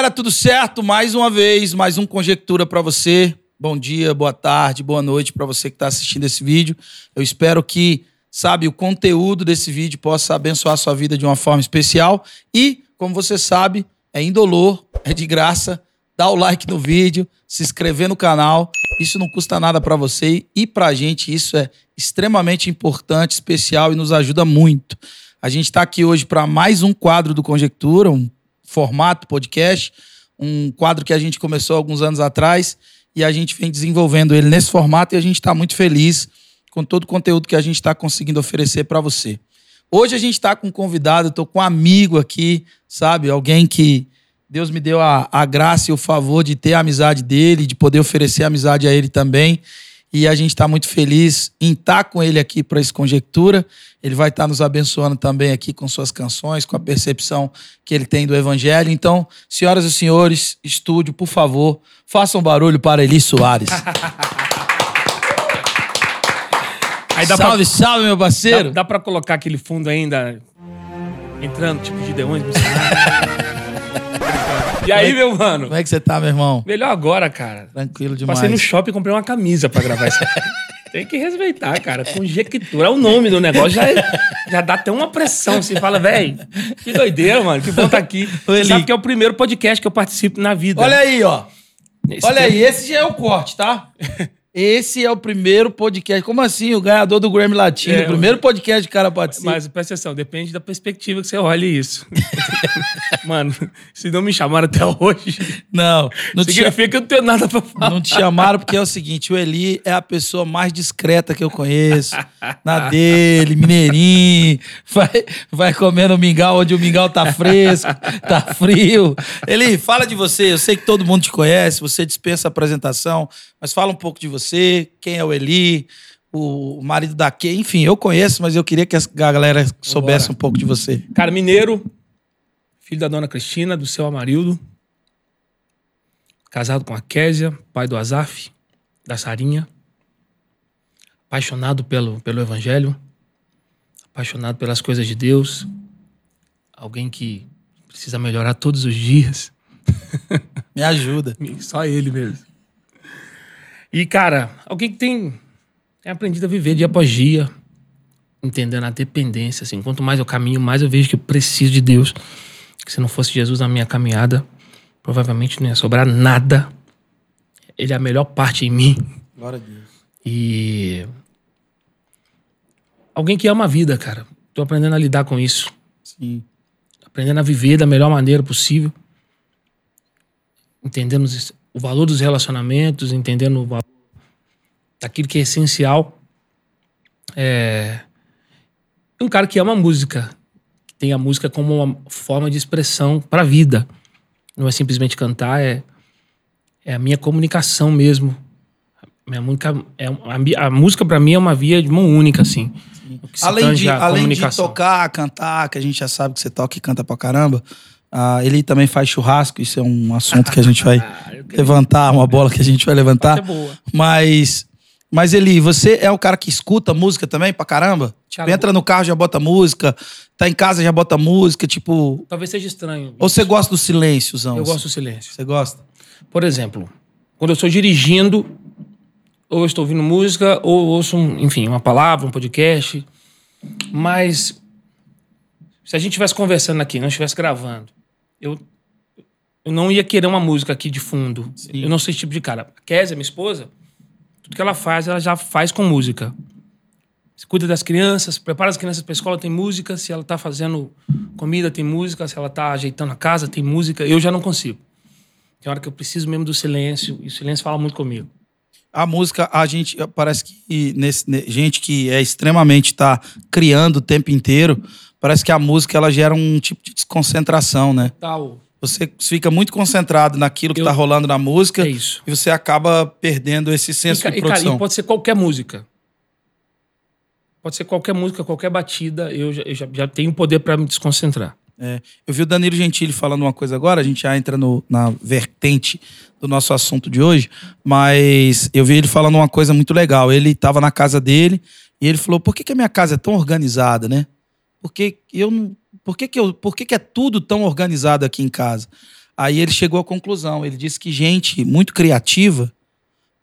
Galera, tudo certo? Mais uma vez, mais um Conjectura para você. Bom dia, boa tarde, boa noite para você que está assistindo esse vídeo. Eu espero que, sabe, o conteúdo desse vídeo possa abençoar a sua vida de uma forma especial. E, como você sabe, é indolor, é de graça. Dá o like no vídeo, se inscrever no canal. Isso não custa nada para você e para a gente isso é extremamente importante, especial e nos ajuda muito. A gente está aqui hoje para mais um quadro do Conjectura, um formato podcast, um quadro que a gente começou alguns anos atrás e a gente vem desenvolvendo ele nesse formato e a gente está muito feliz com todo o conteúdo que a gente está conseguindo oferecer para você. Hoje a gente está com um convidado, estou com um amigo aqui, sabe? Alguém que Deus me deu a, a graça e o favor de ter a amizade dele, de poder oferecer amizade a ele também. E a gente está muito feliz em estar tá com ele aqui para esse Conjectura. Ele vai estar tá nos abençoando também aqui com suas canções, com a percepção que ele tem do Evangelho. Então, senhoras e senhores, estúdio, por favor, façam barulho para Eli Soares. salve, pra... salve, meu parceiro. Dá, dá para colocar aquele fundo ainda entrando, tipo de Deões. E aí, meu mano? Como é que você tá, meu irmão? Melhor agora, cara. Tranquilo demais. Passei no shopping e comprei uma camisa pra gravar isso Tem que respeitar, cara. Conjectura. É o nome do negócio. Já, já dá até uma pressão. Você fala, velho, que doideira, mano. Que bom tá aqui. Você sabe que é o primeiro podcast que eu participo na vida. Olha aí, ó. Esse Olha tempo... aí, esse já é o corte, tá? Esse é o primeiro podcast. Como assim? O ganhador do Grammy Latino. É, o primeiro podcast que o cara participa. Mas presta atenção, depende da perspectiva que você olhe isso. Mano, se não me chamaram até hoje. Não. não significa que eu não tenho nada pra falar. Não te chamaram porque é o seguinte: o Eli é a pessoa mais discreta que eu conheço. Na dele, mineirinho. Vai, vai comendo mingau onde o mingau tá fresco, tá frio. Eli, fala de você. Eu sei que todo mundo te conhece, você dispensa apresentação, mas fala um pouco de você quem é o Eli, o marido da Kay, enfim, eu conheço, mas eu queria que a galera soubesse Vambora. um pouco de você. Cara, mineiro, filho da dona Cristina, do seu Amarildo, casado com a Késia, pai do Azaf, da Sarinha, apaixonado pelo, pelo Evangelho, apaixonado pelas coisas de Deus, alguém que precisa melhorar todos os dias. Me ajuda. Só ele mesmo. E, cara, alguém que tem, tem aprendido a viver dia após dia, entendendo a dependência, assim. Quanto mais eu caminho, mais eu vejo que eu preciso de Deus. Que se não fosse Jesus na minha caminhada, provavelmente não ia sobrar nada. Ele é a melhor parte em mim. Glória a Deus. E alguém que ama a vida, cara. Tô aprendendo a lidar com isso. Sim. Aprendendo a viver da melhor maneira possível. Entendendo o valor dos relacionamentos, entendendo o valor daquilo que é essencial. É um cara que ama música, que tem a música como uma forma de expressão para a vida. Não é simplesmente cantar, é, é a minha comunicação mesmo. Minha música é a, a música para mim é uma via de mão única assim. Além de, além de tocar, cantar, que a gente já sabe que você toca e canta pra caramba, ah, ele também faz churrasco, isso é um assunto que a gente vai ah, levantar, uma bola que a gente vai levantar. Mas, mas Eli, você é o cara que escuta música também pra caramba? Tipo, entra no carro já bota música, tá em casa já bota música, tipo. Talvez seja estranho. Ou você gosta do silênciozão? Eu gosto do silêncio. Você gosta? Por exemplo, quando eu estou dirigindo, ou eu estou ouvindo música, ou ouço, um, enfim, uma palavra, um podcast. Mas se a gente estivesse conversando aqui, não estivesse gravando, eu, eu não ia querer uma música aqui de fundo. Sim. Eu não sou esse tipo de cara. A Kézia, minha esposa, tudo que ela faz, ela já faz com música. Você cuida das crianças, prepara as crianças para a escola, tem música. Se ela está fazendo comida, tem música. Se ela está ajeitando a casa, tem música. Eu já não consigo. Tem hora que eu preciso mesmo do silêncio, e o silêncio fala muito comigo. A música, a gente parece que nesse, gente que é extremamente tá criando o tempo inteiro, parece que a música ela gera um tipo de desconcentração, né? Tal. Você fica muito concentrado naquilo que Eu... tá rolando na música. É isso. E você acaba perdendo esse senso e, de produção. E, cara, e pode ser qualquer música. Pode ser qualquer música, qualquer batida. Eu já, eu já, já tenho poder para me desconcentrar. É, eu vi o Danilo Gentili falando uma coisa agora, a gente já entra no, na vertente do nosso assunto de hoje, mas eu vi ele falando uma coisa muito legal. Ele estava na casa dele e ele falou: por que, que a minha casa é tão organizada, né? Porque eu não. Por que, que, eu, por que, que é tudo tão organizado aqui em casa? Aí ele chegou à conclusão. Ele disse que gente muito criativa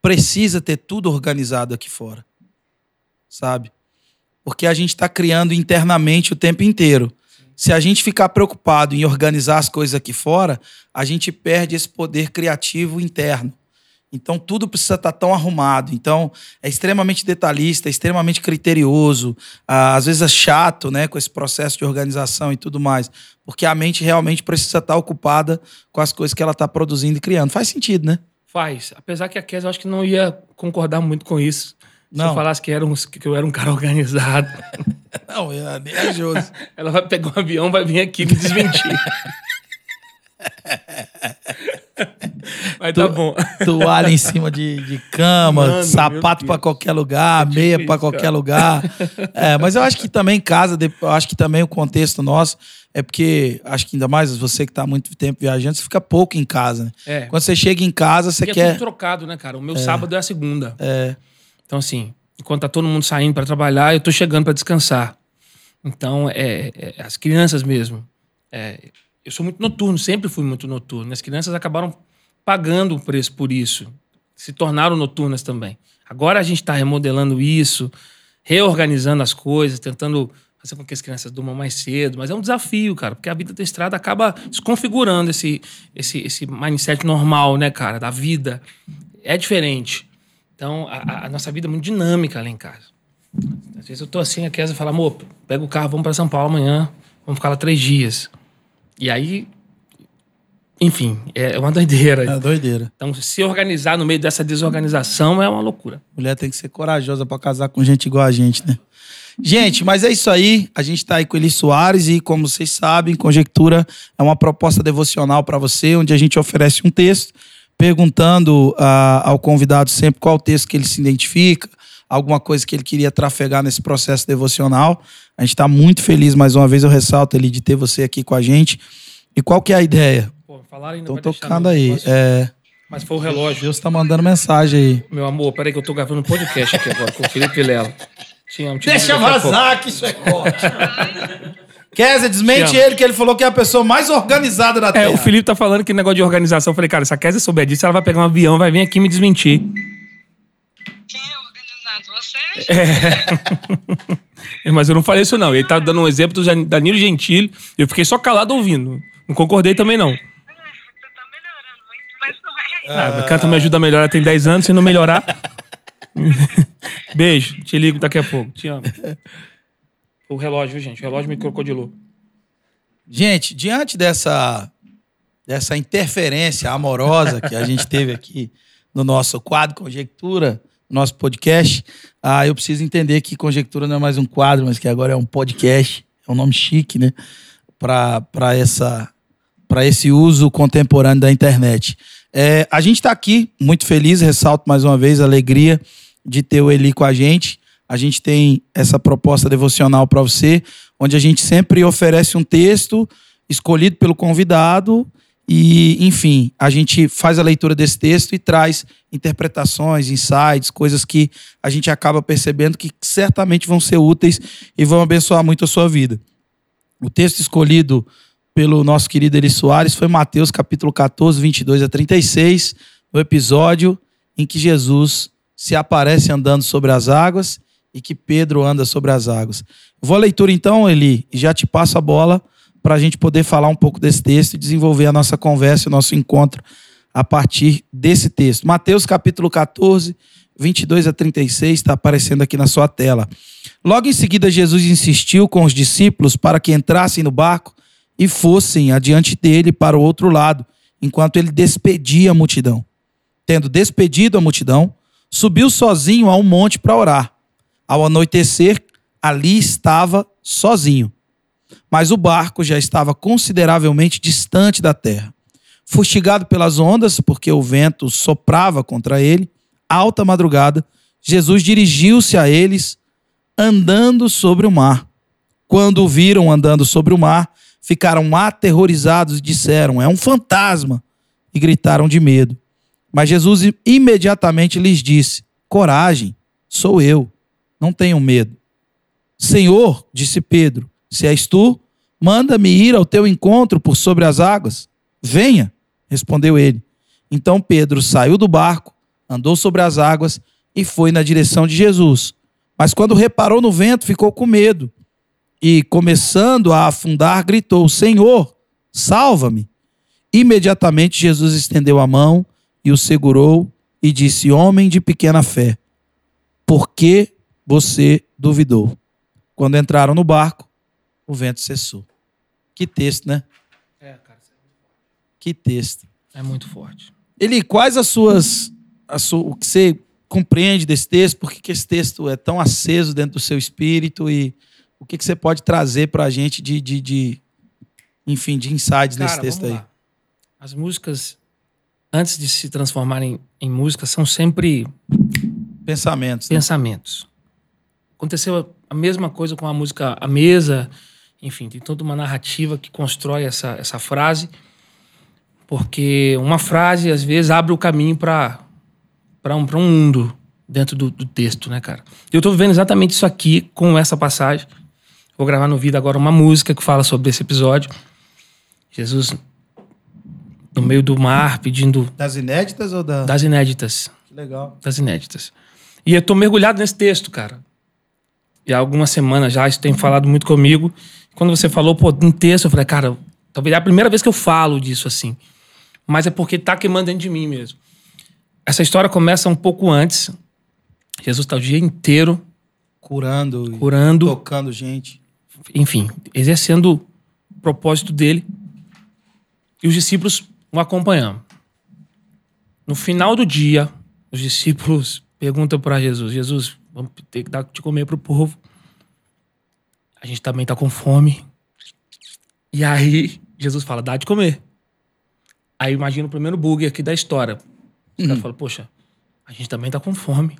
precisa ter tudo organizado aqui fora. Sabe? Porque a gente está criando internamente o tempo inteiro. Se a gente ficar preocupado em organizar as coisas aqui fora, a gente perde esse poder criativo interno. Então tudo precisa estar tão arrumado. Então é extremamente detalhista, é extremamente criterioso. Ah, às vezes é chato, né, com esse processo de organização e tudo mais, porque a mente realmente precisa estar ocupada com as coisas que ela está produzindo e criando. Faz sentido, né? Faz. Apesar que a Kes eu acho que não ia concordar muito com isso. Se Não. eu falasse que, era um, que eu era um cara organizado. Não, é nem ajuda. Ela vai pegar um avião, vai vir aqui me desmentir. Mas tá bom. Toalha em cima de, de cama, Mano, sapato para qualquer lugar, É meia para qualquer cara. lugar. É, mas eu acho que também em casa, eu acho que também o contexto nosso é porque acho que ainda mais você que tá há muito tempo viajando, você fica pouco em casa, né? É. Quando você chega em casa, você E é quer tudo trocado, né, cara? O meu sábado é a segunda. é, Então, assim, enquanto tá todo mundo saindo para trabalhar, eu tô chegando para descansar. Então, é, é, as crianças mesmo. é, eu sou muito noturno, sempre fui muito noturno. As crianças acabaram pagando o preço por isso. Se tornaram noturnas também. Agora a gente está remodelando isso, reorganizando as coisas, tentando fazer com que as crianças durmam mais cedo. Mas é um desafio, cara, porque a vida da estrada acaba desconfigurando esse, esse, esse mindset normal, né, cara, da vida. É diferente. Então, a, a- nossa vida é muito dinâmica lá em casa. Às vezes eu tô assim, a Kézia fala, amor, pega o carro, vamos para São Paulo amanhã, vamos ficar lá três dias. E aí, enfim, é uma doideira. é doideira. Então, se organizar no meio dessa desorganização é uma loucura. Mulher tem que ser corajosa pra casar com gente igual a gente, né? Gente, mas é isso aí. A gente tá aí com Eli Soares e, como vocês sabem, Conjectura é uma proposta devocional para você, onde a gente oferece um texto, perguntando ah, ao convidado sempre qual texto que ele se identifica, alguma coisa que ele queria trafegar nesse processo devocional. A gente tá muito feliz, mais uma vez eu ressalto, Eli, de ter você aqui com a gente. E qual que é a ideia? Pô, falaram ainda deixar tocando aí. É, Mas foi o relógio. Deus tá mandando mensagem aí. Meu amor, peraí que eu tô gravando um podcast aqui agora com o Felipe. Te amo, te Deixa vazar que isso é corte. Kézia, desmente ele que ele falou que é a pessoa mais organizada da É, Terra. o Felipe tá falando que negócio de organização. Eu falei, cara, se a Kézia souber disso, ela vai pegar um avião, vai vir aqui me desmentir. É? Você? Mas eu não falei isso, não. Ele tá dando um exemplo do Danilo Gentili. Eu fiquei só calado ouvindo. Não concordei também, não. Você tá melhorando muito, mas não é. Ah, canta me ajuda a melhorar, tem 10 anos, se não melhorar. Beijo, te ligo daqui a pouco. Te amo. O relógio, viu, gente? O relógio me crocodilou. Gente, diante dessa, dessa interferência amorosa que a gente teve aqui no nosso quadro Conjectura, nosso podcast, ah, eu preciso entender que Conjectura não é mais um quadro, mas que agora é um podcast. É um nome chique, né? Para essa para esse uso contemporâneo da internet. É, a gente está aqui muito feliz, ressalto mais uma vez a alegria de ter o Eli com a gente. A gente tem essa proposta devocional para você, onde a gente sempre oferece um texto escolhido pelo convidado e, enfim, a gente faz a leitura desse texto e traz interpretações, insights, coisas que a gente acaba percebendo que certamente vão ser úteis e vão abençoar muito a sua vida. O texto escolhido pelo nosso querido Eli Soares foi Mateus capítulo 14, 22 a 36, no episódio em que Jesus se aparece andando sobre as águas e que Pedro anda sobre as águas. Vou à leitura então, Eli, e já te passo a bola para a gente poder falar um pouco desse texto e desenvolver a nossa conversa, o nosso encontro a partir desse texto. Mateus capítulo 14, 22 a 36, está aparecendo aqui na sua tela. Logo em seguida, Jesus insistiu com os discípulos para que entrassem no barco e fossem adiante dele para o outro lado, enquanto ele despedia a multidão. Tendo despedido a multidão, subiu sozinho a um monte para orar. Ao anoitecer, ali estava sozinho. Mas o barco já estava consideravelmente distante da terra. Fustigado pelas ondas, porque o vento soprava contra ele, alta madrugada, Jesus dirigiu-se a eles andando sobre o mar. Quando o viram andando sobre o mar, ficaram aterrorizados e disseram: É um fantasma! E gritaram de medo. Mas Jesus imediatamente lhes disse: Coragem, sou eu, não tenham medo. Senhor, disse Pedro, se és tu, manda-me ir ao teu encontro por sobre as águas. Venha. respondeu ele. Então Pedro saiu do barco, andou sobre as águas e foi na direção de Jesus. Mas quando reparou no vento, ficou com medo e, começando a afundar, gritou: Senhor, salva-me. Imediatamente Jesus estendeu a mão e o segurou e disse: Homem de pequena fé, por que você duvidou? Quando entraram no barco, o vento cessou. Que texto, né? É, cara, Que texto. é muito forte. Eli, quais as suas. A sua, o que você compreende desse texto? Por que, que esse texto é tão aceso dentro do seu espírito? E o que, que você pode trazer para a gente de, de, de, enfim, de insights nesse Cara, texto vamos aí? lá. As músicas, antes de se transformarem em músicas, são sempre Pensamentos. né? pensamentos. Aconteceu a mesma coisa com a música A Mesa, enfim, tem toda uma narrativa que constrói essa, essa frase, porque uma frase, às vezes, abre o caminho para um, pra um mundo dentro do, do texto, né, cara? Eu tô vivendo exatamente isso aqui com essa passagem. Vou gravar no vídeo agora uma música que fala sobre esse episódio. Jesus no meio do mar pedindo Das inéditas ou da. das inéditas Que legal. das inéditas. E eu tô mergulhado nesse texto, cara. E há algumas semanas já, isso tem falado muito comigo. Quando você falou, pô, um texto, eu falei, cara, talvez é a primeira vez que eu falo disso assim. Mas é porque tá queimando dentro de mim mesmo. Essa história começa um pouco antes. Jesus tá o dia inteiro Curando, e curando, tocando gente. enfim, exercendo o propósito dele. E os discípulos o acompanhando. No final do dia, os discípulos perguntam para Jesus: Jesus, vamos ter que dar de comer para o povo. A gente também tá com fome. E aí, Jesus fala: dá de comer. Aí imagina o primeiro bug aqui da história. Os caras falam: poxa, a gente também tá com fome.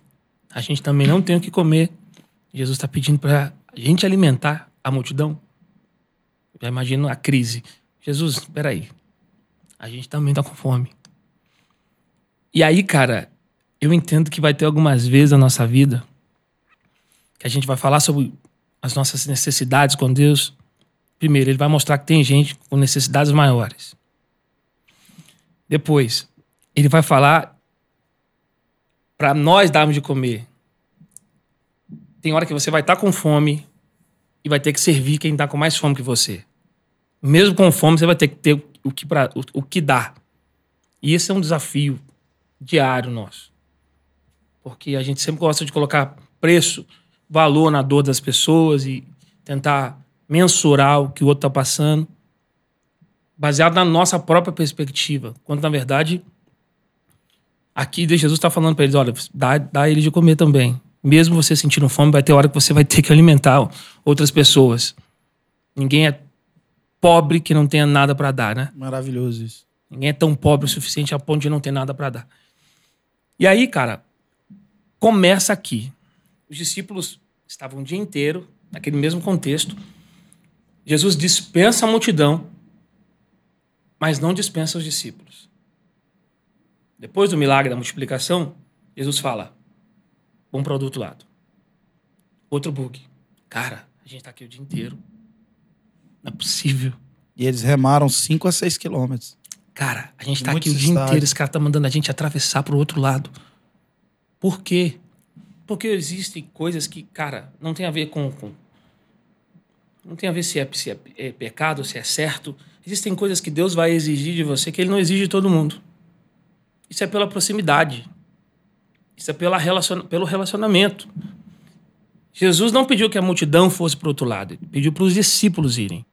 A gente também não tem o que comer. Jesus está pedindo para a gente alimentar a multidão. Já imagino a crise. Jesus, peraí. A gente também tá com fome. E aí, cara, eu entendo que vai ter algumas vezes na nossa vida que a gente vai falar sobre as nossas necessidades com Deus. Primeiro, ele vai mostrar que tem gente com necessidades maiores. Depois, ele vai falar para nós darmos de comer. Tem hora que você vai estar com fome e vai ter que servir quem está com mais fome que você. Mesmo com fome, você vai ter que ter o que, pra, o, o que dar. E esse é um desafio diário nosso. Porque a gente sempre gosta de colocar preço, valor na dor das pessoas e tentar mensurar o que o outro está passando, baseado na nossa própria perspectiva. Quando, na verdade, aqui Jesus está falando para eles: olha, dá, dá eles de comer também. Mesmo você sentindo fome, vai ter hora que você vai ter que alimentar outras pessoas. Ninguém é pobre que não tenha nada para dar, né? Maravilhoso isso. Ninguém é tão pobre o suficiente a ponto de não ter nada para dar. E aí, cara, começa aqui. Os discípulos estavam o dia inteiro naquele mesmo contexto. Jesus dispensa a multidão, mas não dispensa os discípulos. Depois do milagre da multiplicação, Jesus fala: vamos para o outro lado. Outro bug. Cara, a gente tá aqui o dia inteiro. Não é possível. E eles remaram 5 a 6 quilômetros. Cara, a gente Em tá aqui o dia inteiro, esse cara tá mandando a gente atravessar pro outro lado. Por quê? Porque existem coisas que, cara, não tem a ver com. com- não tem a ver se é, se é, é pecado, se é certo. Existem coisas que Deus vai exigir de você que Ele não exige de todo mundo. Isso é pela proximidade. Isso é pela relaciona, pelo relacionamento. Jesus não pediu que a multidão fosse pro outro lado, ele pediu para os discípulos irem.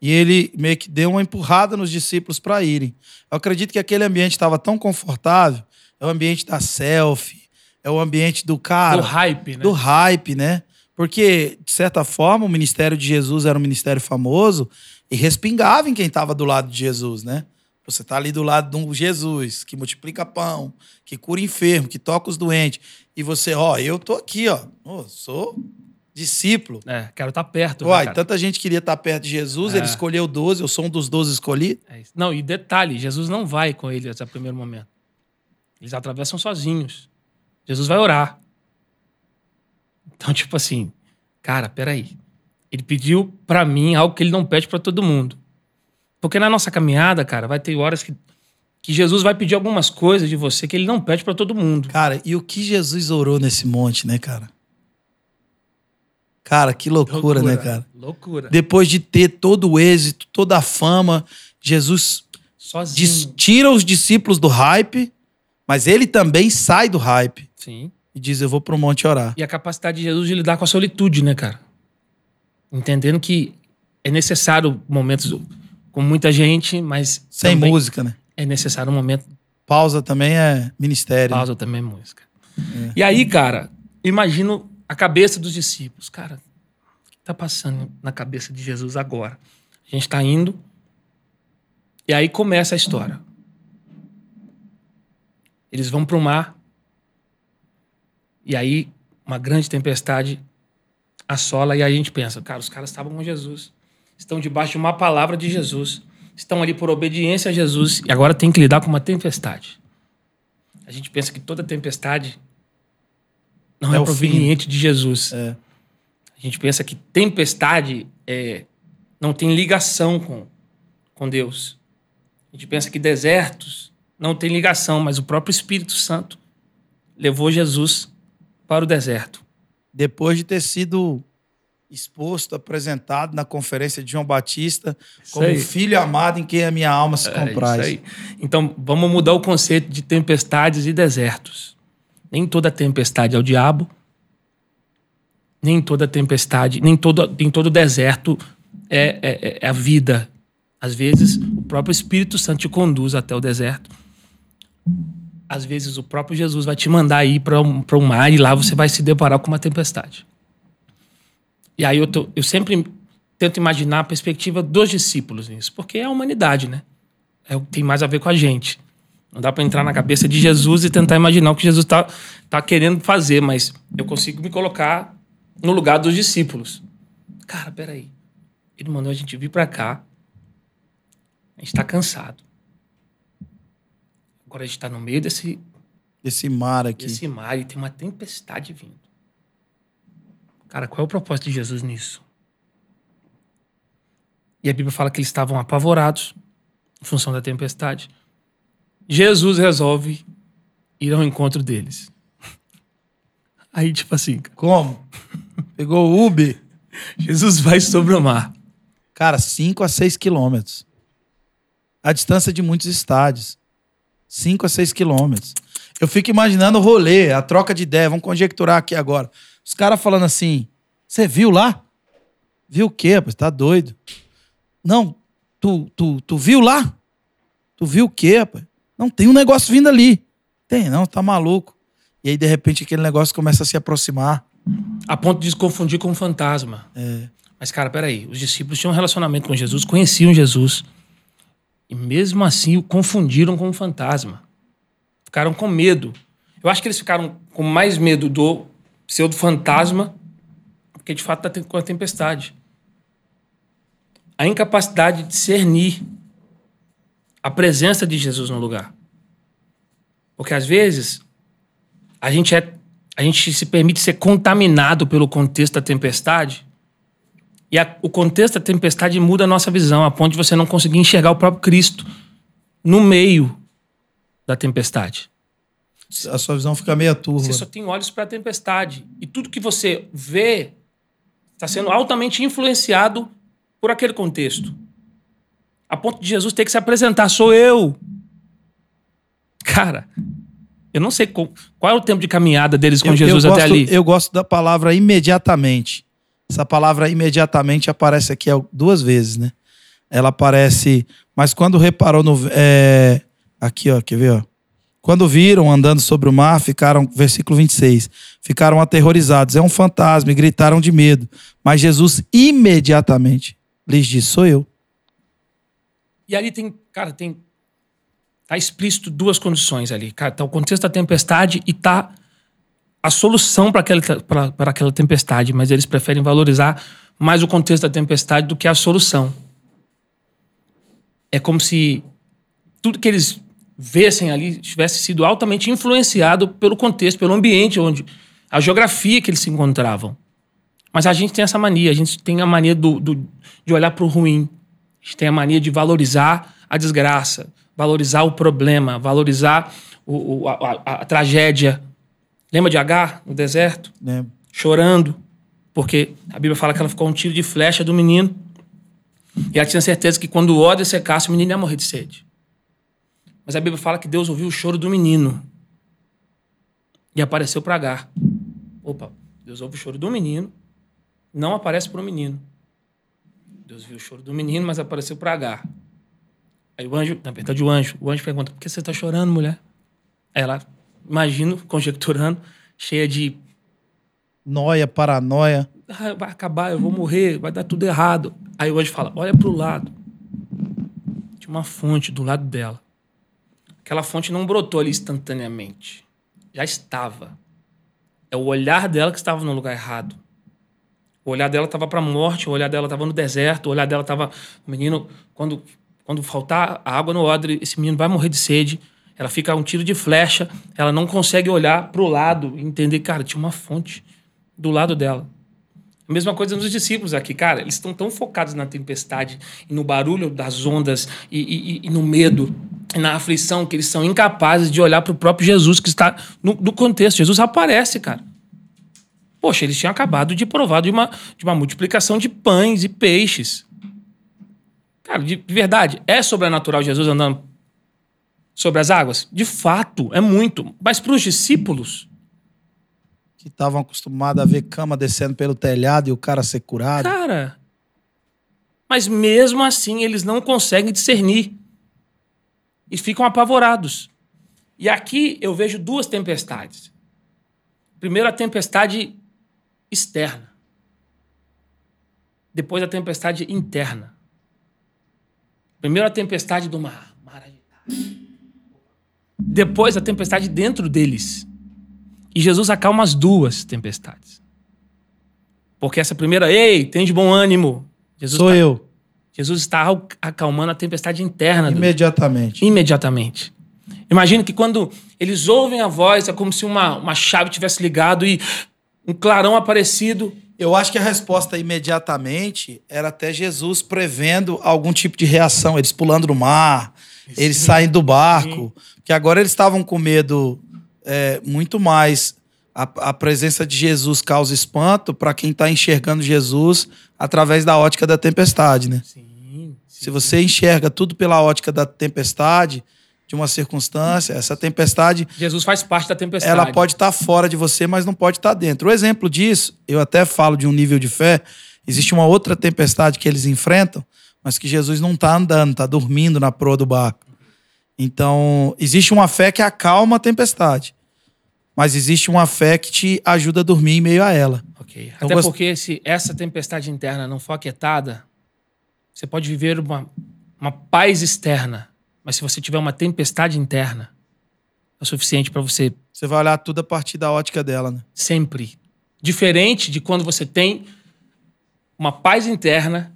E ele meio que deu uma empurrada nos discípulos para irem. Eu acredito que aquele ambiente estava tão confortável. É o ambiente da selfie, é o ambiente do cara, do hype, né? do hype, né? Porque, de certa forma, o ministério de Jesus era um ministério famoso e respingava em quem estava do lado de Jesus, né? Você tá ali do lado de um Jesus que multiplica pão, que cura enfermo, que toca os doentes. E você, ó, eu tô aqui, ó. Ô, sou discípulo. É, quero estar perto. né, Uai, cara? tanta gente queria estar perto de Jesus, É. ele escolheu 12, eu sou um dos 12 escolhidos. É. Não, e detalhe, Jesus não vai com eles a primeiro momento. Eles atravessam sozinhos. Jesus vai orar. Então, tipo assim, cara, peraí. Ele pediu pra mim algo que ele não pede pra todo mundo. Porque na nossa caminhada, cara, vai ter horas que que Jesus vai pedir algumas coisas de você que ele não pede para todo mundo. Cara, e o que Jesus orou nesse monte, né, cara? Cara, que loucura, né, cara? Loucura. Depois de ter todo o êxito, toda a fama, Jesus Sozinho. tira os discípulos do hype, mas ele também sai do hype Sim. e diz: Eu vou pro monte orar. E a capacidade de Jesus de lidar com a solitude, né, cara? Entendendo que é necessário momentos com muita gente, mas Sem música, né? é necessário um momento Pausa também é ministério. né? pausa também é música. E aí, cara, imagino a cabeça dos discípulos. Cara, o que tá passando na cabeça de Jesus agora? A gente tá indo e aí começa a história. Eles vão pro mar e aí uma grande tempestade assola e aí a gente pensa, cara, os caras estavam com Jesus, estão debaixo de uma palavra de Jesus, estão ali por obediência a Jesus e agora tem que lidar com uma tempestade. A gente pensa que toda tempestade não É é, o fim. proveniente de Jesus. É. A gente pensa que tempestade é, não tem ligação com, com Deus. A gente pensa que desertos não tem ligação, mas o próprio Espírito Santo levou Jesus para o deserto. Depois de ter sido exposto, apresentado na conferência de João Batista como aí. filho amado em quem a minha alma se É compraz. isso aí. Então, vamos mudar o conceito de tempestades e desertos. Nem toda tempestade é o diabo. Nem toda tempestade, nem todo, nem todo deserto é, é- é a vida. Às vezes, o próprio Espírito Santo te conduz até o deserto. Às vezes, o próprio Jesus vai te mandar ir para um, pra um mar e lá você vai se deparar com uma tempestade. E aí eu, tô- eu sempre tento imaginar a perspectiva dos discípulos nisso, porque é a humanidade, né? É o que tem mais a ver com a gente. Não dá para entrar na cabeça de Jesus e tentar imaginar o que Jesus tá, tá querendo fazer, mas eu consigo me colocar no lugar dos discípulos. Cara, peraí. Ele mandou a gente vir para cá. A gente tá cansado. Agora a gente tá no meio desse, Esse mar aqui. desse mar e tem uma tempestade vindo. Cara, qual é o propósito de Jesus nisso? E a Bíblia fala que eles estavam apavorados em função da tempestade. Jesus resolve ir ao encontro deles. Aí, tipo assim, Como? Pegou o Uber. Jesus vai sobre o mar. Cara, 5 a 6 quilômetros. A distância de muitos estádios. 5 a 6 quilômetros. Eu fico imaginando o rolê, a troca de ideia. Vamos conjecturar aqui agora. Os caras falando assim: Você viu lá? Viu o quê, rapaz? Tá doido? Não, tu, tu, tu viu lá? Tu viu o quê, rapaz? Não, tem um negócio vindo ali. Tem, não, tá maluco. E aí, de repente, aquele negócio começa a se aproximar. A ponto de se confundir com um fantasma. Mas, cara, peraí. Os discípulos tinham um relacionamento com Jesus, conheciam Jesus. E mesmo assim o confundiram com um fantasma. Ficaram com medo. Eu acho que eles ficaram com mais medo do pseudo fantasma do que de fato tem- com a tempestade. A incapacidade de discernir a presença de Jesus no lugar. Porque às vezes a gente é a gente se permite ser contaminado pelo contexto da tempestade. E a- o contexto da tempestade muda a nossa visão, a ponto de você não conseguir enxergar o próprio Cristo no meio da tempestade. A sua visão fica meio turva. Você só tem olhos para a tempestade. E tudo que você vê está sendo altamente influenciado por aquele contexto. A ponto de Jesus ter que se apresentar, sou eu. Cara, eu não sei qual, qual é o tempo de caminhada deles com Eu- Jesus eu até gosto, ali. Eu gosto da palavra imediatamente. Essa palavra imediatamente aparece aqui duas vezes, né? Ela aparece, mas quando reparou no. é, aqui, ó, quer ver, ó? Quando viram andando sobre o mar, ficaram, versículo 26, ficaram aterrorizados. É um fantasma e gritaram de medo. Mas Jesus imediatamente lhes disse: Sou eu. E ali tem, cara, tem. Tá explícito duas condições ali. Cara, tá o contexto da tempestade e tá a solução para aquela, aquela tempestade, mas eles preferem valorizar mais o contexto da tempestade do que a solução. É como se tudo que eles vissem ali tivesse sido altamente influenciado pelo contexto, pelo ambiente onde a geografia que eles se encontravam. Mas a gente tem essa mania, a gente tem a mania do, do- de olhar para o ruim. A gente tem a mania de valorizar a desgraça, valorizar o problema, valorizar o, o- a, a- a tragédia. Lembra de Agar no deserto? Né? chorando, porque a Bíblia fala que ela ficou um tiro de flecha do menino. E ela tinha certeza que quando o ódio secasse, o menino ia morrer de sede. Mas a Bíblia fala que Deus ouviu o choro do menino e apareceu para Agar. Opa, Deus ouve o choro do menino, não aparece para o menino. Deus viu o choro do menino, mas apareceu para Agar. Aí o anjo, na verdade, o anjo, o anjo pergunta: por que você está chorando, mulher? Aí ela, imagino, conjecturando, cheia de Noia, paranoia. ah, vai acabar, eu vou morrer, vai dar tudo errado. Aí o anjo fala: olha pro lado. Tinha uma fonte do lado dela. Aquela fonte não brotou ali instantaneamente. Já estava. É o olhar dela que estava no lugar errado. O olhar dela estava para a morte, o olhar dela estava no deserto, o olhar dela estava. O menino, quando, quando faltar a água no odre, esse menino vai morrer de sede. Ela fica um tiro de flecha, ela não consegue olhar para o lado e entender, cara, tinha uma fonte do lado dela. A mesma coisa nos discípulos aqui, cara. Eles estão tão focados na tempestade e no barulho das ondas e, e- e no medo e na aflição que eles são incapazes de olhar para o próprio Jesus que está no, no contexto. Jesus aparece, cara. Poxa, eles tinham acabado de provar de uma, de uma multiplicação de pães e peixes. Cara, de, de verdade, é sobrenatural Jesus andando sobre as águas? De fato, é muito. Mas para os discípulos, Que estavam acostumados a ver cama descendo pelo telhado e o cara ser curado. Cara. Mas mesmo assim, eles não conseguem discernir. E ficam apavorados. E aqui eu vejo duas tempestades. Primeiro, a tempestade externa. Depois, a tempestade interna. Primeiro, a tempestade do mar. Depois, a tempestade dentro deles. E Jesus acalma as duas tempestades. Porque essa primeira, ei, tem de bom ânimo. Jesus Sou tá- eu. Jesus está al- acalmando a tempestade interna. do- Imediatamente. imediatamente. Imagina que quando eles ouvem a voz, é como se uma, uma chave tivesse ligado e um clarão aparecido. Eu acho que a resposta imediatamente era até Jesus prevendo algum tipo de reação. Eles pulando no mar, eles saindo do barco. Porque agora eles estavam com medo é, muito mais. A, a presença de Jesus causa espanto para quem está enxergando Jesus através da ótica da tempestade, né? Sim. Se você enxerga tudo pela ótica da tempestade, de uma circunstância, essa tempestade Jesus faz parte da tempestade. ela pode estar fora de você, mas não pode estar dentro. O exemplo disso, eu até falo de um nível de fé, existe uma outra tempestade que eles enfrentam, mas que Jesus não está andando, está dormindo na proa do barco. Então, existe uma fé que acalma a tempestade, mas existe uma fé que te ajuda a dormir em meio a ela. Ok. Eu Até porque se essa tempestade interna não for aquietada, você pode viver uma, uma paz externa. Mas se você tiver uma tempestade interna, é o suficiente para você Você vai olhar tudo a partir da ótica dela, né? sempre. Diferente de quando você tem uma paz interna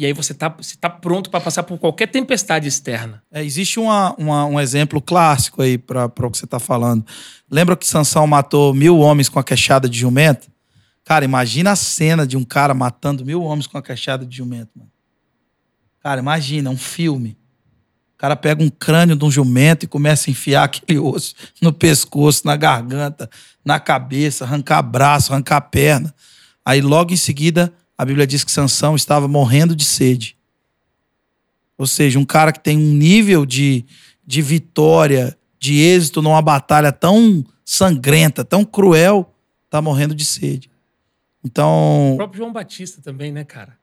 e aí você tá, você tá pronto para passar por qualquer tempestade externa. É, existe uma- uma- um exemplo clássico aí para o que você está falando. Lembra que Sansão matou mil homens com a queixada de jumento? Cara, imagina a cena de um cara matando mil homens com a queixada de jumento, mano. Cara, imagina, um filme. O cara pega um crânio de um jumento e começa a enfiar aquele osso no pescoço, na garganta, na cabeça, arrancar braço, arrancar perna. Aí logo em seguida, a Bíblia diz que Sansão estava morrendo de sede. Ou seja, um cara que tem um nível de, de vitória, de êxito numa batalha tão sangrenta, tão cruel, tá morrendo de sede. O Então, próprio João Batista também, né, cara?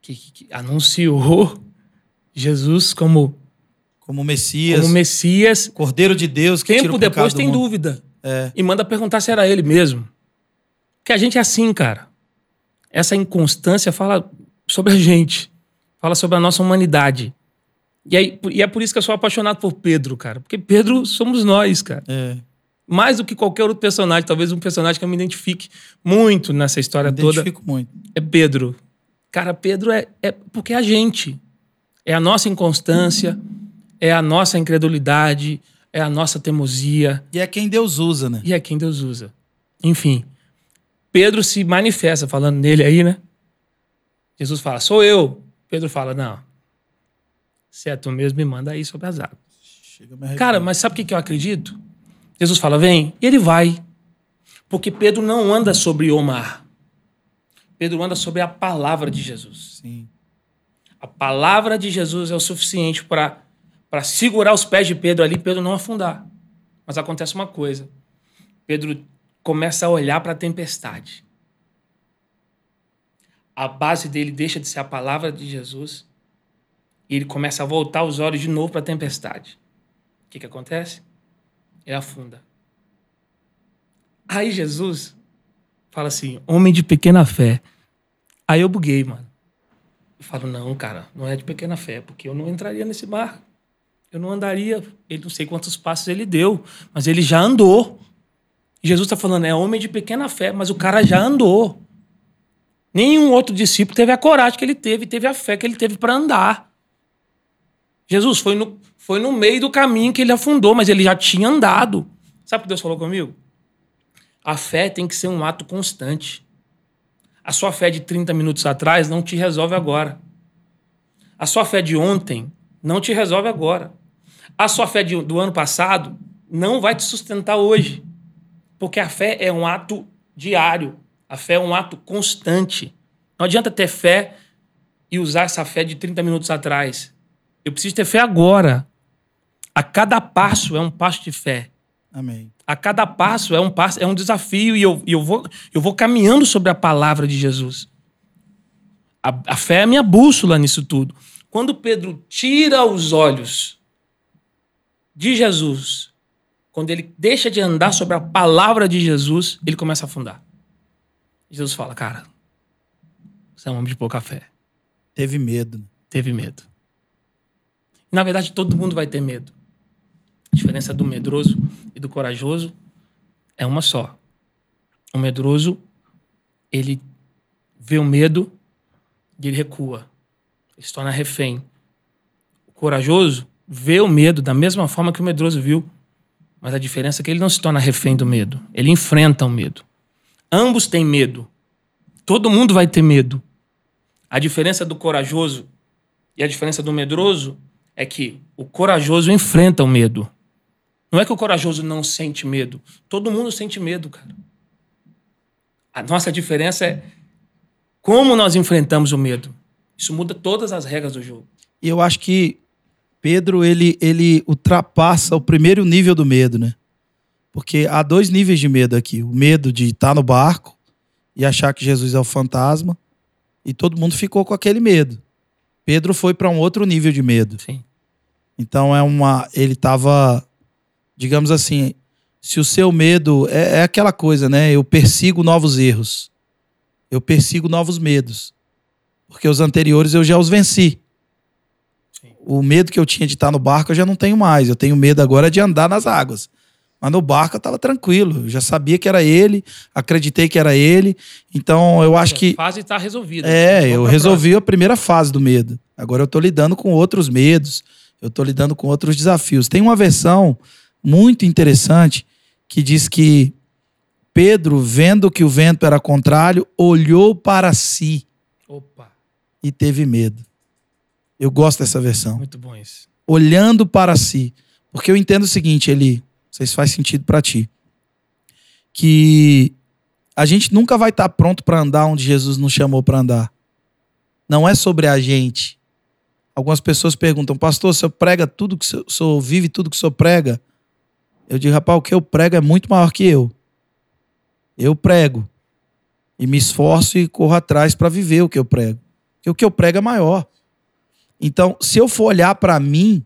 Que, que- que anunciou Jesus como, como Messias, como Messias. Cordeiro de Deus, que Tempo o depois tem dúvida. É. E manda perguntar se era ele mesmo. Que a gente é assim, cara. Essa inconstância fala sobre a gente. Fala sobre a nossa humanidade. E, aí, e é por isso que eu sou apaixonado por Pedro, cara. Porque Pedro somos nós, cara. É. Mais do que qualquer outro personagem. Talvez um personagem que eu me identifique muito nessa história Me toda. identifico muito. É Pedro. Cara, Pedro é, é porque é a gente. É a nossa inconstância, é a nossa incredulidade, é a nossa teimosia. E é quem Deus usa, né? E é quem Deus usa. Enfim, Pedro se manifesta falando nele aí, né? Jesus fala, sou eu. Pedro fala, não. Se é tu mesmo, me manda aí sobre as águas. Cara, mas sabe o que que eu acredito? Jesus fala, vem, e ele vai. Porque Pedro não anda sobre o mar. Pedro anda sobre a palavra de Jesus. Sim. A palavra de Jesus é o suficiente para segurar os pés de Pedro ali Pedro não afundar. Mas acontece uma coisa. Pedro começa a olhar para a tempestade. A base dele deixa de ser a palavra de Jesus e ele começa a voltar os olhos de novo para a tempestade. O que, que acontece? Ele afunda. Aí Jesus fala assim: homem de pequena fé. Aí eu buguei, mano. Eu falo: não, cara, não é de pequena fé, porque eu não entraria nesse barco. Eu não andaria. Ele não sei quantos passos ele deu, mas ele já andou. Jesus está falando: é homem de pequena fé, mas o cara já andou. Nenhum outro discípulo teve a coragem que ele teve, teve a fé que ele teve para andar. Jesus foi no, foi no meio do caminho que ele afundou, mas ele já tinha andado. Sabe o que Deus falou comigo? A fé tem que ser um ato constante. A sua fé de 30 minutos atrás não te resolve agora. A sua fé de ontem não te resolve agora. A sua fé de- do ano passado não vai te sustentar hoje. Porque a fé é um ato diário. A fé é um ato constante. Não adianta ter fé e usar essa fé de 30 minutos atrás. Eu preciso ter fé agora. A cada passo é um passo de fé. Amém. A cada passo é um passo, é um desafio e eu, eu, vou, eu vou caminhando sobre a palavra de Jesus. A, a fé é a minha bússola nisso tudo. Quando Pedro tira os olhos de Jesus, quando ele deixa de andar sobre a palavra de Jesus, ele começa a afundar. Jesus fala, cara, você é um homem de pouca fé. Teve medo. né? Teve medo. Na verdade, todo mundo vai ter medo. A diferença do medroso e do corajoso é uma só. O medroso, ele vê o medo e ele recua. Ele se torna refém. O corajoso vê o medo da mesma forma que o medroso viu, mas a diferença é que ele não se torna refém do medo. Ele enfrenta o medo. Ambos têm medo. Todo mundo vai ter medo. A diferença do corajoso e a diferença do medroso é que o corajoso enfrenta o medo. Não é que o corajoso não sente medo. Todo mundo sente medo, cara. A nossa diferença é como nós enfrentamos o medo. Isso muda todas as regras do jogo. E eu acho que Pedro, ele, ele ultrapassa o primeiro nível do medo, né? Porque há dois níveis de medo aqui. O medo de estar no barco e achar que Jesus é o fantasma. E todo mundo ficou com aquele medo. Pedro foi para um outro nível de medo. Sim. Então é uma. Ele estava, digamos assim, se o seu medo é, é aquela coisa, né? Eu persigo novos erros. Eu persigo novos medos. Porque os anteriores eu já os venci. O medo que eu tinha de estar no barco eu já não tenho mais. Eu tenho medo agora de andar nas águas. Mas no barco eu estava tranquilo. Eu já sabia que era ele, acreditei que era ele. Então eu acho que. A fase está resolvida. É, eu resolvi a primeira fase do medo. Agora eu tô lidando com outros medos, eu tô lidando com outros desafios. Tem uma versão muito interessante que diz que Pedro, vendo que o vento era contrário, olhou para si próxima. Opa, e teve medo. Eu gosto dessa versão. muito bom isso. Olhando para si. Porque eu entendo o seguinte, Eli, não sei se faz sentido para ti. Que a gente nunca vai estar pronto para andar onde Jesus nos chamou para andar. Não é sobre a gente. Algumas pessoas perguntam, pastor, o senhor prega tudo que o senhor, o senhor vive tudo que o senhor prega? Eu digo, rapaz, o que eu prego é muito maior que eu. Eu prego. E me esforço e corro atrás para viver o que eu prego. Porque o que eu prego é maior. Então, se eu for olhar para mim,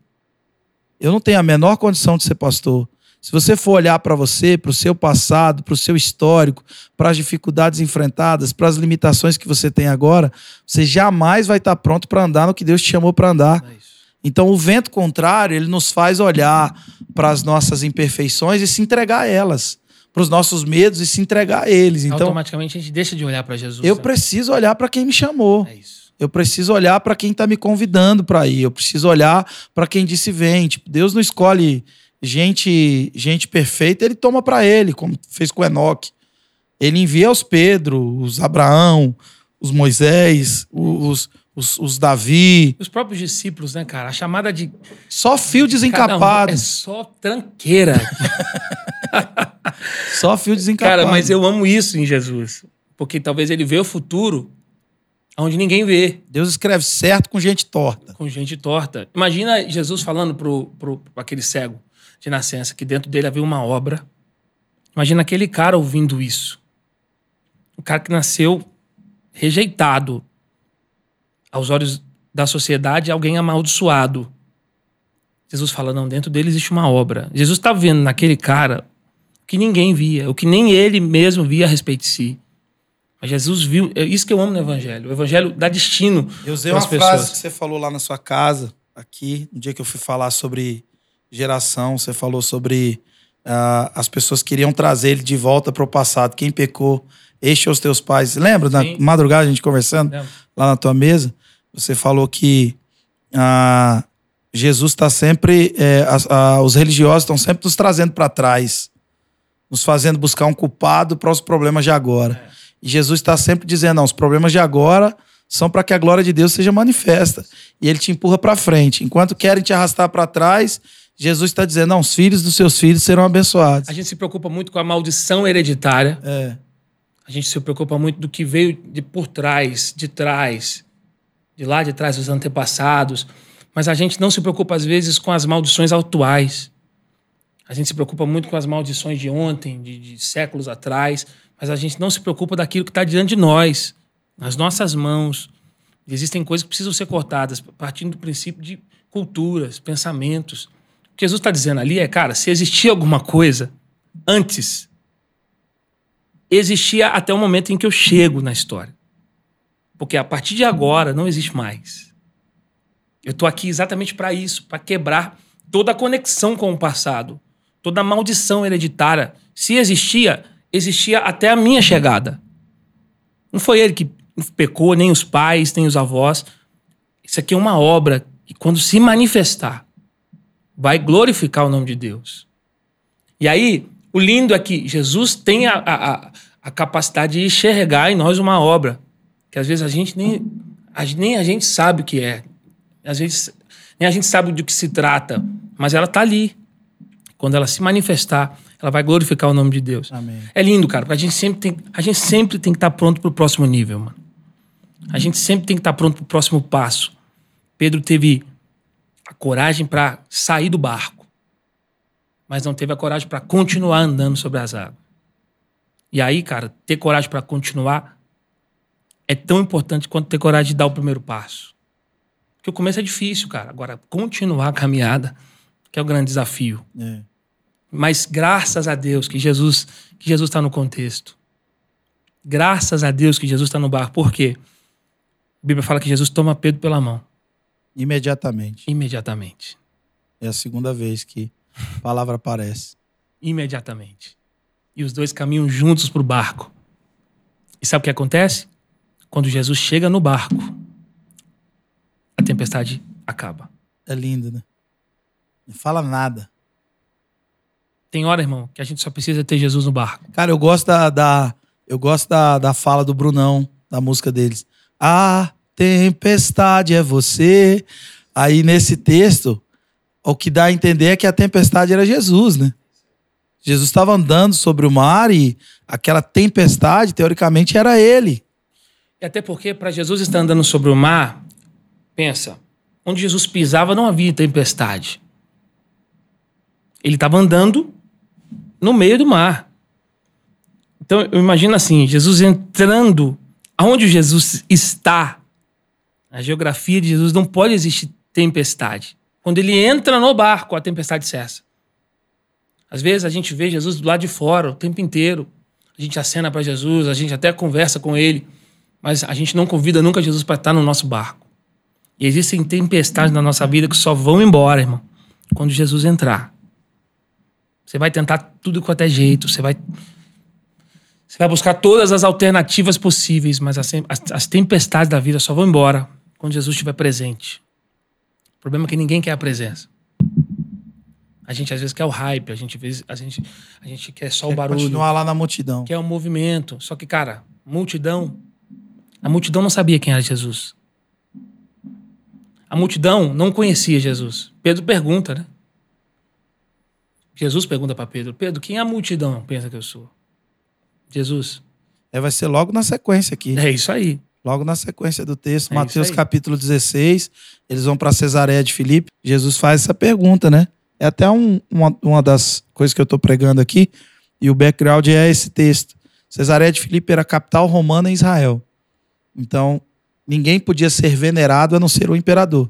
eu não tenho a menor condição de ser pastor. Se você for olhar para você, para o seu passado, para o seu histórico, para as dificuldades enfrentadas, para as limitações que você tem agora, você jamais vai estar pronto para andar no que Deus te chamou para andar. É. Então, o vento contrário, ele nos faz olhar para as nossas imperfeições e se entregar a elas, para os nossos medos e se entregar a eles. Então, Automaticamente a gente deixa de olhar para Jesus. eu né? preciso olhar para quem me chamou. É isso. Eu preciso olhar para quem está me convidando para ir. Eu preciso olhar para quem disse vem. Tipo, Deus não escolhe gente gente perfeita, ele toma para ele, como fez com Enoque. Ele envia os Pedro, os Abraão, os Moisés, os, os, os Davi. Os próprios discípulos, né, cara? A chamada de. Só fio cada um desencapado. é só tranqueira. Só fio desencapado. cara, mas eu amo isso em Jesus. Porque talvez ele vê o futuro onde ninguém vê. Deus escreve certo com gente torta. com gente torta. Imagina Jesus falando pro, pro, pro aquele cego de nascença que dentro dele havia uma obra. Imagina aquele cara ouvindo isso. Um cara que nasceu rejeitado aos olhos da sociedade, alguém amaldiçoado. Jesus fala: não, dentro dele existe uma obra. Jesus está vendo naquele cara o que ninguém via, o que nem ele mesmo via a respeito de si. Jesus viu, é isso que eu amo no Evangelho. O Evangelho dá destino Eu usei uma frase pessoas. que você falou lá na sua casa, aqui, no dia que eu fui falar sobre geração, você falou sobre ah, as pessoas queriam trazer ele de volta para o passado. Quem pecou, este os teus pais. Lembra na Sim. madrugada a gente conversando Lembro. lá na tua mesa? Você falou que ah, Jesus está sempre, é, os religiosos estão sempre nos trazendo para trás, nos fazendo buscar um culpado para os problemas de agora. E Jesus está sempre dizendo: não, os problemas de agora são para que a glória de Deus seja manifesta. E ele te empurra para frente. Enquanto querem te arrastar para trás, Jesus está dizendo: não, os filhos dos seus filhos serão abençoados. A gente se preocupa muito com a maldição hereditária. É, A gente se preocupa muito do que veio de por trás, de trás, de lá de trás dos antepassados. Mas a gente não se preocupa, às vezes, com as maldições atuais. A gente se preocupa muito com as maldições de ontem, de, de séculos atrás. Mas a gente não se preocupa daquilo que está diante de nós, nas nossas mãos. Existem coisas que precisam ser cortadas, partindo do princípio de culturas, pensamentos. O que Jesus está dizendo ali é, cara, se existia alguma coisa antes existia até o momento em que eu chego na história. Porque a partir de agora não existe mais. Eu estou aqui exatamente para isso, para quebrar toda a conexão com o passado, toda a maldição hereditária. Se existia, existia até a minha chegada. Não foi ele que pecou, nem os pais, nem os avós. Isso aqui é uma obra que, quando se manifestar, vai glorificar o nome de Deus. E aí, o lindo é que Jesus tem a, a, a- capacidade de enxergar em nós uma obra que às vezes a gente nem a, nem a gente sabe o que é. Às vezes nem a gente sabe do que se trata, mas ela está ali. Quando ela se manifestar, ela vai glorificar o nome de Deus. amém. É lindo, cara, porque a gente sempre tem, a gente sempre tem que estar pronto para o próximo nível, mano. A gente sempre tem que estar pronto para o próximo passo. Pedro teve a coragem para sair do barco, mas não teve a coragem para continuar andando sobre as águas. E aí, cara, ter coragem para continuar é tão importante quanto ter coragem de dar o primeiro passo. Porque o começo é difícil, cara. Agora, continuar a caminhada, que é o grande desafio. É. Mas graças a Deus que Jesus que Jesus está no contexto. Graças a Deus que Jesus está no barco. Por quê? A Bíblia fala que Jesus toma Pedro pela mão Imediatamente. imediatamente. É a segunda vez que a palavra aparece. Imediatamente. E os dois caminham juntos para o barco. E sabe o que acontece? Quando Jesus chega no barco, a tempestade acaba. É lindo, né? Não fala nada. Tem hora, irmão, que a gente só precisa ter Jesus no barco. Cara, eu gosto da, da- eu gosto da, da fala do Brunão, da música deles. A tempestade é você. Aí nesse texto, o que dá a entender é que a tempestade era Jesus, né? Jesus estava andando sobre o mar e aquela tempestade, teoricamente, era ele. E até porque, para Jesus estar andando sobre o mar, pensa, onde Jesus pisava não havia tempestade. Ele estava andando no meio do mar. Então, eu imagino assim, Jesus entrando aonde Jesus está. A geografia de Jesus não pode existir tempestade. Quando ele entra no barco, a tempestade cessa. Às vezes a gente vê Jesus do lado de fora o tempo inteiro. A gente acena para Jesus, a gente até conversa com ele, mas a gente não convida nunca Jesus para estar no nosso barco. E existem tempestades na nossa vida que só vão embora, irmão, quando Jesus entrar. Você vai tentar tudo quanto é jeito, você vai você vai buscar todas as alternativas possíveis, mas as, as, as tempestades da vida só vão embora quando Jesus estiver presente. O problema é que ninguém quer a presença. A gente às vezes quer o hype, a gente, a gente, a gente quer só o barulho Continuar lá na multidão. que é o movimento. Só que, cara, multidão. A multidão não sabia quem era Jesus. A multidão não conhecia Jesus. Pedro pergunta, né? Jesus pergunta para Pedro: Pedro, quem a multidão pensa que eu sou? Jesus. É, vai ser logo na sequência aqui. É isso aí. Logo na sequência do texto, É Mateus capítulo 16, eles vão para Cesareia de Filipe. Jesus faz essa pergunta, né? É até um- uma, uma das coisas que eu estou pregando aqui, e o background é esse texto. Cesareia de Filipe era a capital romana em Israel. Então, ninguém podia ser venerado a não ser o imperador.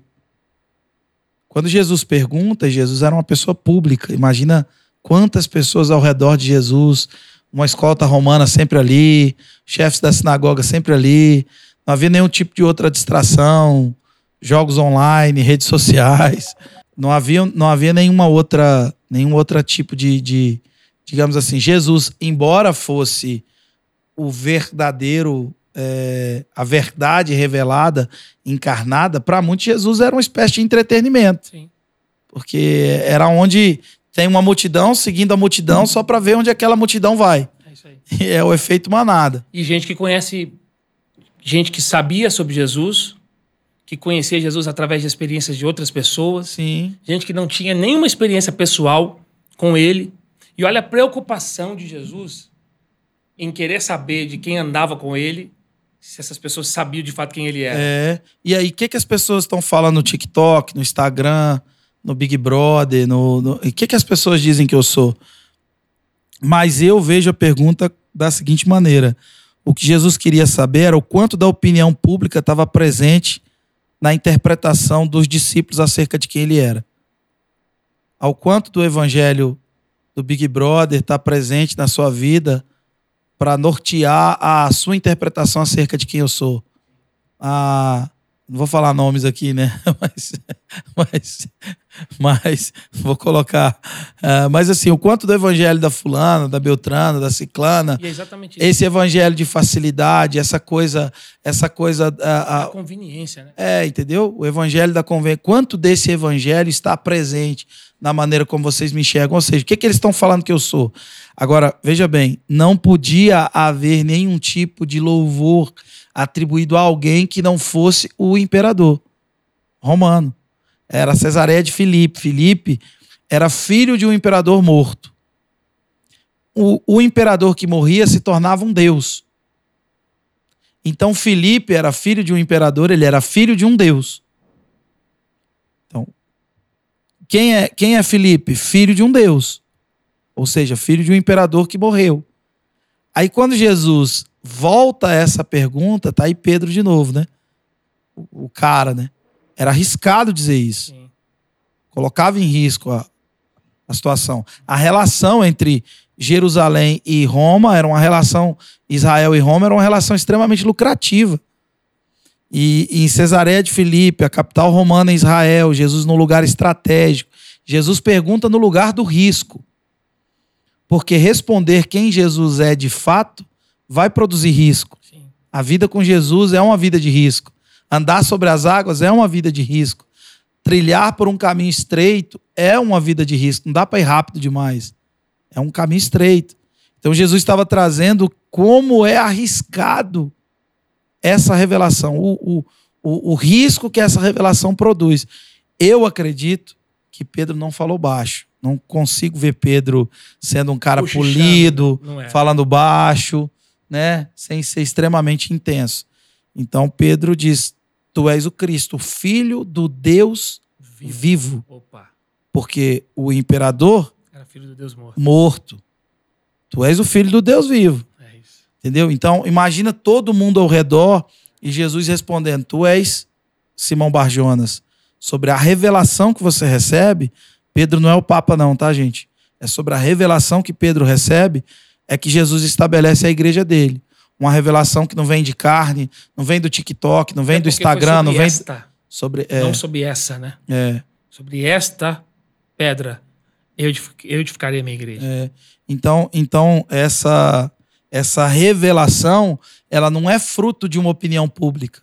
Quando Jesus pergunta, Jesus era uma pessoa pública. Imagina quantas pessoas ao redor de Jesus, uma escolta romana sempre ali, chefes da sinagoga sempre ali, não havia nenhum tipo de outra distração, jogos online, redes sociais, não havia, não havia nenhuma outra, nenhum outro tipo de, de, digamos assim, Jesus, embora fosse o verdadeiro, é, a verdade revelada, encarnada, para muitos Jesus era uma espécie de entretenimento Sim. porque era onde tem uma multidão seguindo a multidão só para ver onde aquela multidão vai. É isso aí. É o efeito manada. E gente que conhece, gente que sabia sobre Jesus, que conhecia Jesus através de experiências de outras pessoas, Sim. gente que não tinha nenhuma experiência pessoal com ele. E olha a preocupação de Jesus em querer saber de quem andava com ele, se essas pessoas sabiam de fato quem ele era. É. E aí, o que, que as pessoas estão falando no TikTok, no Instagram, no Big Brother, no. no- E o que, que as pessoas dizem que eu sou? Mas eu vejo a pergunta da seguinte maneira: o que Jesus queria saber era o quanto da opinião pública estava presente na interpretação dos discípulos acerca de quem ele era. Ao quanto do evangelho do Big Brother está presente na sua vida para nortear a sua interpretação acerca de quem eu sou. Ah, não vou falar nomes aqui, né? Mas, mas, mas vou colocar. ah, mas assim, o quanto do evangelho da fulana, da Beltrana, da Ciclana, é esse evangelho de facilidade, essa coisa, essa coisa. ah, A ah, conveniência, né? é, entendeu? O evangelho da convênio. Quanto desse evangelho está presente na maneira como vocês me enxergam? Ou seja, o que, que eles estão falando que eu sou? Agora, veja bem, não podia haver nenhum tipo de louvor atribuído a alguém que não fosse o imperador romano. Era Cesareia de Filipe. Filipe era filho de um imperador morto. O, o imperador que morria se tornava um deus. Então Filipe era filho de um imperador, ele era filho de um deus. Então, quem é, quem é Filipe? Filho de um deus. Ou seja, filho de um imperador que morreu. Aí quando Jesus volta a essa pergunta, tá aí Pedro de novo, né? O, o cara, né? Era arriscado dizer isso. Sim. Colocava em risco a, a situação. A relação entre Jerusalém e Roma era uma relação, Israel e Roma era uma relação extremamente lucrativa. E, e em Cesareia de Filipe, a capital romana em Israel, Jesus num lugar estratégico. Jesus pergunta no lugar do risco. Porque responder quem Jesus é de fato vai produzir risco. Sim. A vida com Jesus é uma vida de risco. Andar sobre as águas é uma vida de risco. Trilhar por um caminho estreito é uma vida de risco. Não dá para ir rápido demais. É um caminho estreito. Então Jesus estava trazendo como é arriscado essa revelação, o, o, o, o risco que essa revelação produz. Eu acredito que Pedro não falou baixo. Não consigo ver Pedro sendo um cara Cochichando, polido, é. falando baixo, né? Sem ser extremamente intenso. Então Pedro diz: Tu és o Cristo, filho do Deus Vivo. vivo. Opa. Porque o imperador Era filho do Deus morto. morto. Tu és o filho do Deus vivo. É isso. Entendeu? Então, imagina todo mundo ao redor e Jesus respondendo: Tu és Simão Barjonas. Sobre a revelação que você recebe, Pedro não é o Papa, não, tá, gente? É sobre a revelação que Pedro recebe, é que Jesus estabelece a igreja dele. Uma revelação que não vem de carne, não vem do TikTok, não vem É do Instagram, não sobre vem. Esta, Sobre. É, Não sobre essa, né? é. Sobre esta pedra, eu edific- eu edificarei a minha igreja. É, então, então essa essa revelação, ela não é fruto de uma opinião pública.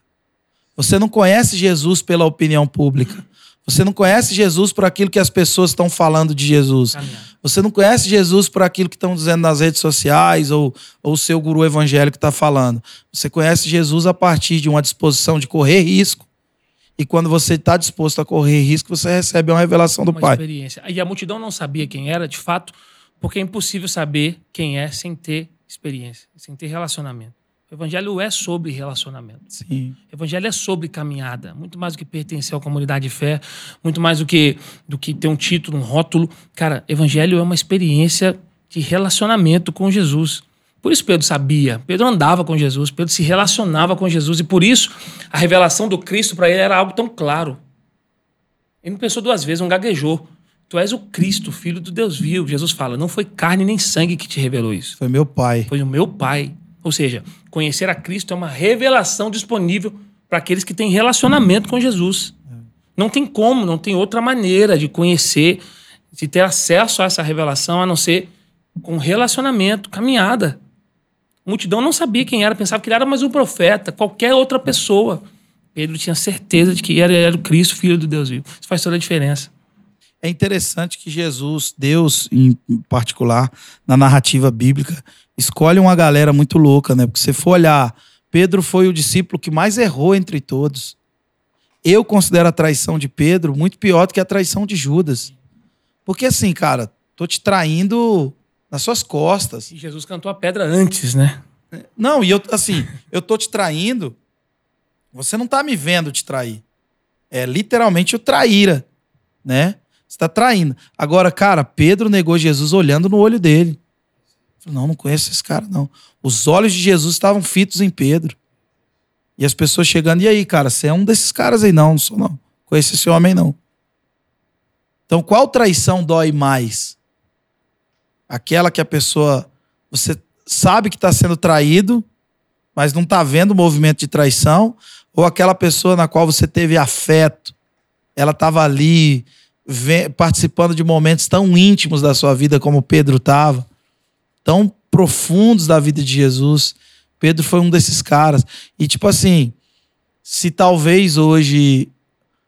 Você não conhece Jesus pela opinião pública. Você não conhece Jesus por aquilo que as pessoas estão falando de Jesus. Você não conhece Jesus por aquilo que estão dizendo nas redes sociais ou, ou o seu guru evangélico está falando. Você conhece Jesus a partir de uma disposição de correr risco E quando você está disposto a correr risco, você recebe uma revelação do uma Pai. experiência. E a multidão não sabia quem era, de fato, porque é impossível saber quem é sem ter experiência, sem ter relacionamento. Evangelho é sobre relacionamento. Sim. Evangelho é sobre caminhada, muito mais do que pertencer à comunidade de fé, muito mais do que do que ter um título, um rótulo. Cara, evangelho é uma experiência de relacionamento com Jesus. Por isso Pedro sabia, Pedro andava com Jesus, Pedro se relacionava com Jesus e por isso a revelação do Cristo para ele era algo tão claro. Ele não pensou duas vezes, não gaguejou. Tu és o Cristo, filho do Deus vivo. Jesus fala: não foi carne nem sangue que te revelou isso Foi meu pai. foi o meu Pai. Ou seja, conhecer a Cristo é uma revelação disponível para aqueles que têm relacionamento com Jesus. Não tem como, não tem outra maneira de conhecer, de ter acesso a essa revelação a não ser com relacionamento, caminhada. A multidão não sabia quem era, pensava que ele era mais um profeta, qualquer outra pessoa. Pedro tinha certeza de que era, era o Cristo, filho do Deus vivo. Isso faz toda a diferença. É interessante que Jesus, Deus em particular, na narrativa bíblica, escolhe uma galera muito louca, né? Porque se você for olhar, Pedro foi o discípulo que mais errou entre todos. Eu considero a traição de Pedro muito pior do que a traição de Judas. Porque assim, cara, tô te traindo nas suas costas. E Jesus cantou a pedra antes, né? Não, e eu, assim, eu tô te traindo. Você não tá me vendo te trair. É literalmente o traíra, né? Você tá traindo. Agora, cara, Pedro negou Jesus olhando no olho dele. Falei, não, não conheço esse cara, não. Os olhos de Jesus estavam fitos em Pedro. E as pessoas chegando, e aí, cara, você é um desses caras aí? Não, não sou, não. Conheço esse homem, não. Então, qual traição dói mais? Aquela que a pessoa. Você sabe que está sendo traído, mas não está vendo o movimento de traição? Ou aquela pessoa na qual você teve afeto, ela estava ali participando de momentos tão íntimos da sua vida como Pedro estava, tão profundos da vida de Jesus. Pedro foi um desses caras. E tipo assim, se talvez hoje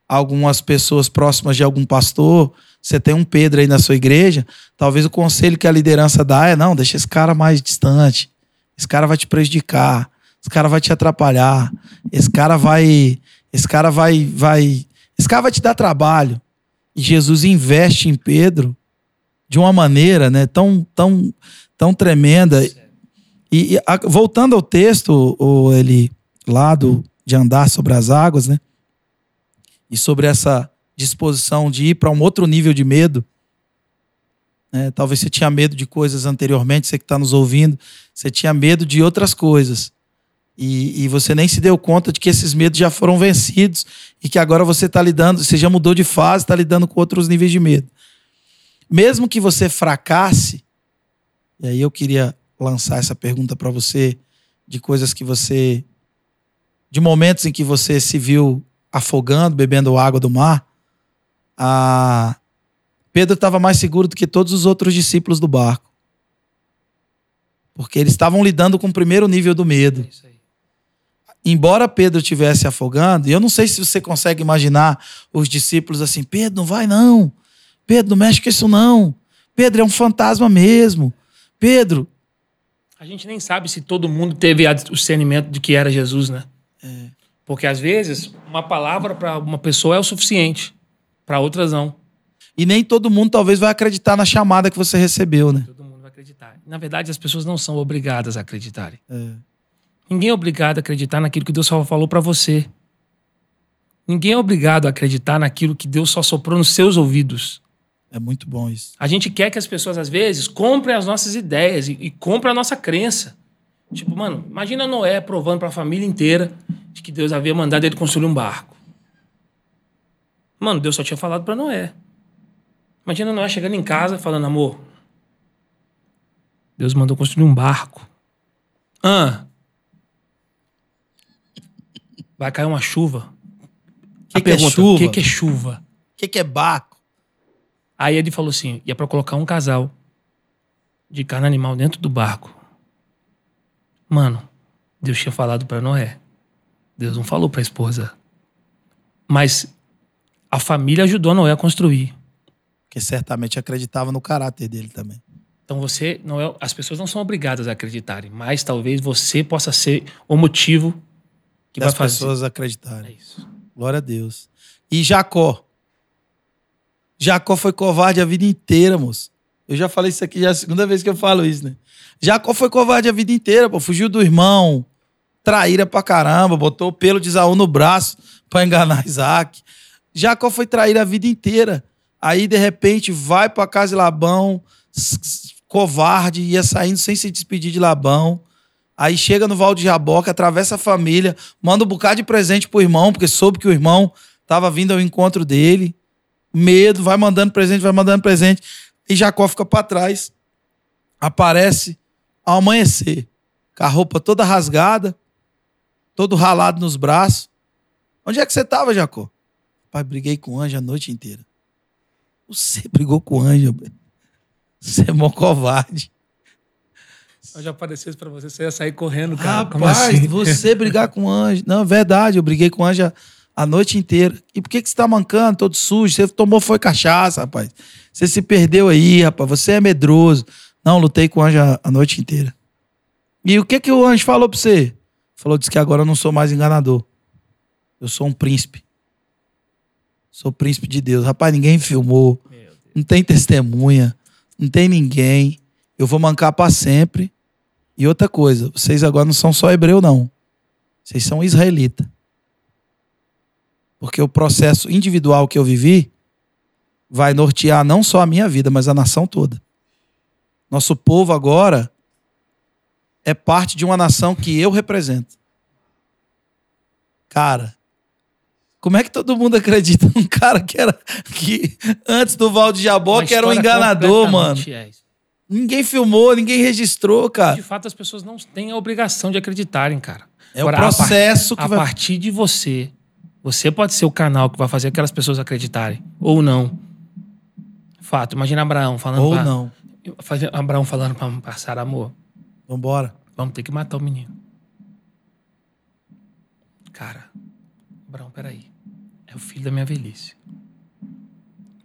algumas pessoas próximas de algum pastor, você tem um Pedro aí na sua igreja, talvez o conselho que a liderança dá é: não, deixa esse cara mais distante. Esse cara vai te prejudicar. Esse cara vai te atrapalhar. Esse cara vai. Esse cara vai. vai esse cara vai te dar trabalho. E Jesus investe em Pedro de uma maneira né, tão, tão, tão tremenda. E, e a- voltando ao texto, o, ele, lá do, de andar sobre as águas, né? E sobre essa disposição de ir para um outro nível de medo. né? Talvez você tinha medo de coisas anteriormente, você que está nos ouvindo, você tinha medo de outras coisas. E, e você nem se deu conta de que esses medos já foram vencidos e que agora você está lidando, você já mudou de fase, está lidando com outros níveis de medo. Mesmo que você fracasse, e aí eu queria lançar essa pergunta para você de coisas que você de momentos em que você se viu afogando, bebendo água do mar, a Pedro estava mais seguro do que todos os outros discípulos do barco. Porque eles estavam lidando com o primeiro nível do medo. É. Embora Pedro estivesse afogando, e eu não sei se você consegue imaginar os discípulos assim: Pedro, não vai não. Pedro, não mexe com isso não. Pedro é um fantasma mesmo. Pedro, A gente nem sabe se todo mundo teve o discernimento de que era Jesus, né? Porque às vezes uma palavra para uma pessoa é o suficiente, para outras não. e nem todo mundo talvez vai acreditar na chamada que você recebeu, né? Todo mundo vai acreditar. Na verdade, as pessoas não são obrigadas a acreditarem. É. Ninguém é obrigado a acreditar naquilo que Deus só falou para você. Ninguém é obrigado a acreditar naquilo que Deus só soprou nos seus ouvidos. É muito bom isso. A gente quer que as pessoas, às vezes, comprem as nossas ideias e, e comprem a nossa crença. Tipo, mano, imagina Noé provando para a família inteira de que Deus havia mandado ele construir um barco. Mano, Deus só tinha falado para Noé. Imagina Noé chegando em casa falando, amor, Deus mandou construir um barco. Ah. Vai cair uma chuva. Que A que é pergunta, chuva? O que, que é chuva? O que, que é barco? Aí ele falou assim: ia pra colocar um casal de carne animal dentro do barco. Mano, Deus tinha falado pra Noé. Deus não falou pra esposa. Mas a família ajudou Noé a construir. Porque certamente acreditava no caráter dele também. Então você não é, as pessoas não são obrigadas a acreditarem, mas talvez você possa ser o motivo que das vai fazer. pessoas É acreditarem. isso. Glória a Deus. E Jacó. Jacó foi covarde a vida inteira, moço. Eu já falei isso aqui, já é a segunda vez que eu falo isso, né? Jacó foi covarde a vida inteira, pô. Fugiu do irmão, traíra pra caramba, botou o pelo de Isaú no braço pra enganar Isaac. Jacó foi traíra a vida inteira. Aí, de repente, vai pra casa de Labão, covarde, ia saindo sem se despedir de Labão. Aí chega no Val de Jaboca, atravessa a família, manda um bocado de presente pro irmão, porque soube que o irmão tava vindo ao encontro dele. Medo, vai mandando presente, vai mandando presente. E Jacó fica pra trás. Aparece ao amanhecer, com a roupa toda rasgada, todo ralado nos braços. Onde é que você tava, Jacó? Pai, briguei com o anjo a noite inteira. Você brigou com o anjo. Você é mó covarde. Se eu já aparecesse pra você, você ia sair correndo, cara. Rapaz, assim? você brigar com o anjo. Não, é verdade, eu briguei com o anjo a, noite inteira. E por que, que você tá mancando, todo sujo? Você tomou foi cachaça, rapaz. Você se perdeu aí, rapaz. Você é medroso. Não, lutei com o anjo a, a noite inteira. E o que que o anjo falou pra você? Falou, disse que agora eu não sou mais enganador. Eu sou um príncipe. Sou príncipe de Deus. Rapaz, ninguém filmou. Não tem testemunha. Não tem ninguém. Eu vou mancar pra sempre. E outra coisa, vocês agora não são só hebreu, não. Vocês são israelita. Porque o processo individual que eu vivi vai nortear não só a minha vida, mas a nação toda. Nosso povo agora é parte de uma nação que eu represento. Cara, como é que todo mundo acredita num cara que era que antes do Val de Jabó, que era um enganador, mano? é. Ninguém filmou, ninguém registrou, cara. De fato, as pessoas não têm a obrigação de acreditarem, cara. É o Agora, a par- processo que a vai. partir de você, você pode ser o canal que vai fazer aquelas pessoas acreditarem. Ou não. Fato. Imagina Abraão falando Ou pra, não. Abraão falando pra, Sara, amor, Vambora. vamos ter que matar o menino. Cara, Abraão, peraí. É o filho da minha velhice.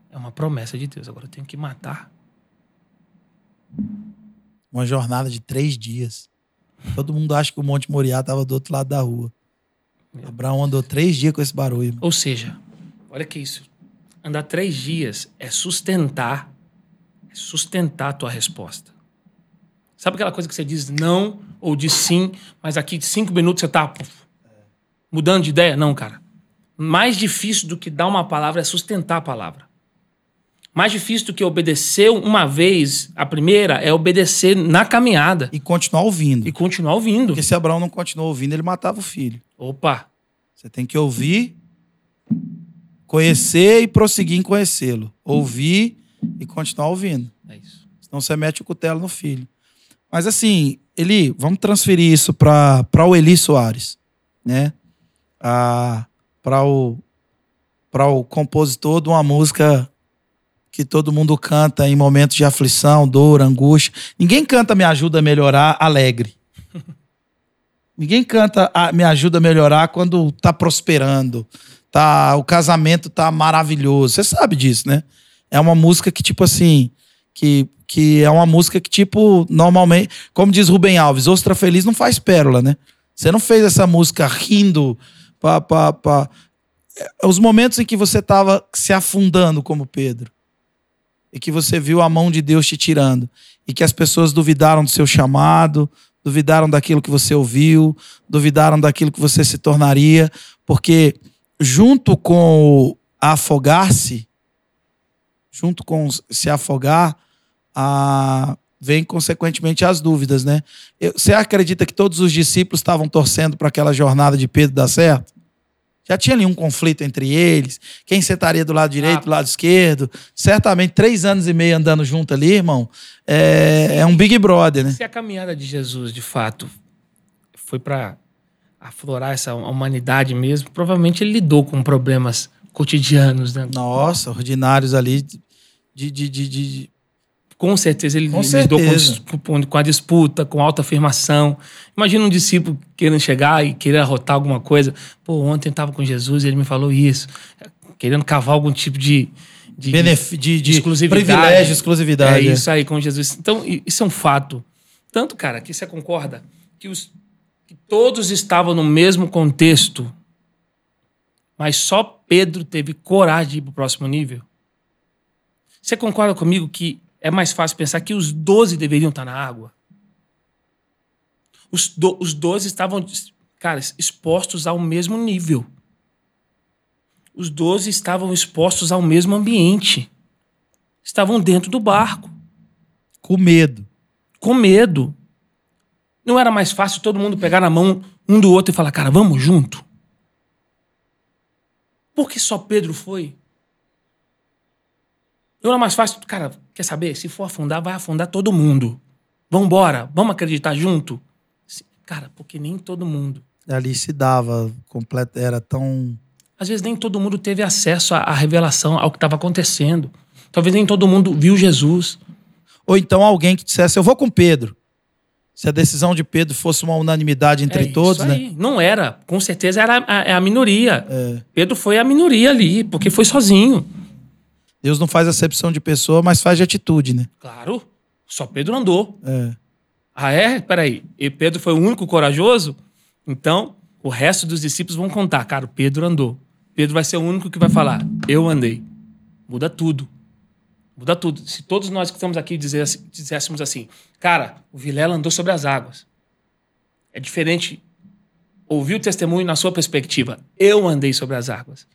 É uma promessa de Deus. Agora eu tenho que matar. Uma jornada de três dias. Todo mundo acha que o Monte Moriá estava do outro lado da rua. Abraão andou três dias com esse barulho. Ou seja, olha que isso. Andar três dias é sustentar, é sustentar a tua resposta. Sabe aquela coisa que você diz não ou diz sim, mas aqui de cinco minutos você tá puf, mudando de ideia? Não, cara. Mais difícil do que dar uma palavra é sustentar a palavra. Mais difícil do que obedecer uma vez, a primeira, é obedecer na caminhada E continuar ouvindo. e continuar ouvindo. Porque se Abraão não continuou ouvindo, ele matava o filho. Opa, Você tem que ouvir, conhecer e prosseguir em conhecê-lo. Ouvir e continuar ouvindo. é isso. Senão você mete o cutelo no filho. Mas assim, Eli, vamos transferir isso para o Eli Soares, né? Ah, para o para o compositor de uma música que todo mundo canta em momentos de aflição, dor, angústia. Ninguém canta Me Ajuda a Melhorar alegre. Ninguém canta a- Me Ajuda a Melhorar quando tá prosperando. Tá, o casamento tá maravilhoso. Você sabe disso, né? É uma música que, tipo assim, que, que é uma música que, tipo, normalmente, como diz Rubem Alves, ostra feliz não faz pérola, né? Você não fez essa música rindo pra, pra... É, Os momentos em que você tava se afundando como Pedro e que você viu a mão de Deus te tirando e que as pessoas duvidaram do seu chamado, duvidaram daquilo que você ouviu, duvidaram daquilo que você se tornaria, porque junto com afogar-se, junto com se afogar, a- vem consequentemente as dúvidas, né? Você acredita que todos os discípulos estavam torcendo para aquela jornada de Pedro dar certo? Já tinha ali um conflito entre eles. Quem sentaria do lado direito, do lado esquerdo? Certamente, três anos e meio andando junto ali, irmão. É, é um Big Brother, né? Se a caminhada de Jesus, de fato, foi para aflorar essa humanidade mesmo, provavelmente ele lidou com problemas cotidianos, né? Nossa, ordinários ali de, de, de, de- Com certeza ele Com lidou com, certeza. com- com a disputa, com a autoafirmação. Imagina um discípulo querendo chegar e querer arrotar alguma coisa. Pô, ontem eu estava com Jesus e ele me falou isso. Querendo cavar algum tipo de... de benef- de, de exclusividade. privilégio, exclusividade. É isso aí com Jesus. Então, isso é um fato. Tanto, cara, que você concorda que, os, que todos estavam no mesmo contexto, Mas só Pedro teve coragem de ir para o próximo nível. Você concorda comigo que é mais fácil pensar que os 12 deveriam estar na água? Os, do, os 12 estavam, cara, expostos ao mesmo nível. Os 12 estavam expostos ao mesmo ambiente. Estavam dentro do barco. Com medo. Com medo. Não era mais fácil todo mundo pegar na mão um do outro e falar, cara, vamos junto? Por que só Pedro foi? Não era mais fácil, cara, quer saber? Se for afundar, vai afundar todo mundo. Vamos embora, vamos acreditar junto? Cara, porque nem todo mundo. Ali se dava, completo, era tão. Às vezes nem todo mundo teve acesso à revelação, ao que estava acontecendo. Talvez nem todo mundo viu Jesus. Ou então alguém que dissesse, eu vou com Pedro. Se a decisão de Pedro fosse uma unanimidade entre é todos, né? Não era. Com certeza era a, a, é a minoria. É. Pedro foi a minoria ali, porque foi sozinho. Deus não faz acepção de pessoa, mas faz de atitude, né? Claro. Só Pedro andou. É. Ah, é? Peraí. E Pedro foi o único corajoso? Então, o resto dos discípulos vão contar. Cara, Pedro andou. Pedro vai ser o único que vai falar: Eu andei. Muda tudo. Muda tudo. Se todos nós que estamos aqui dizéssemos assim, cara, o Vilela andou sobre as águas. É diferente ouvir o testemunho na sua perspectiva. Eu andei sobre as águas.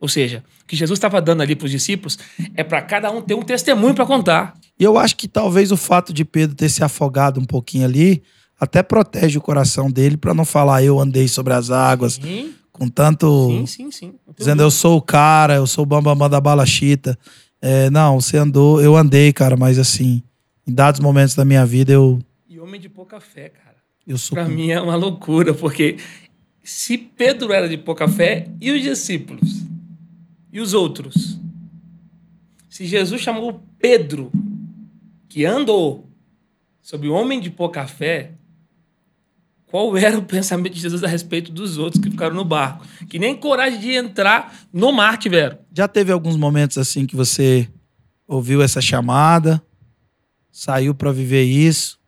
Ou seja, o que Jesus estava dando ali para os discípulos é para cada um ter um testemunho para contar. E eu acho que talvez o fato de Pedro ter se afogado um pouquinho ali até protege o coração dele para não falar eu andei sobre as águas. Sim. Com tanto. Sim, sim, sim. Dizendo eu sou o cara, eu sou o bambambam da bala chita. É, não, você andou, eu andei, cara, mas assim, em dados momentos da minha vida eu. E homem de pouca fé, cara. Eu sou. Pra mim é uma loucura, porque se Pedro era de pouca fé, e os discípulos? E os outros? Se Jesus chamou Pedro, que andou, sobre o homem de pouca fé, qual era o pensamento de Jesus a respeito dos outros que ficaram no barco? Que nem coragem de entrar no mar tiveram. Já teve alguns momentos assim que você ouviu essa chamada, saiu para viver isso,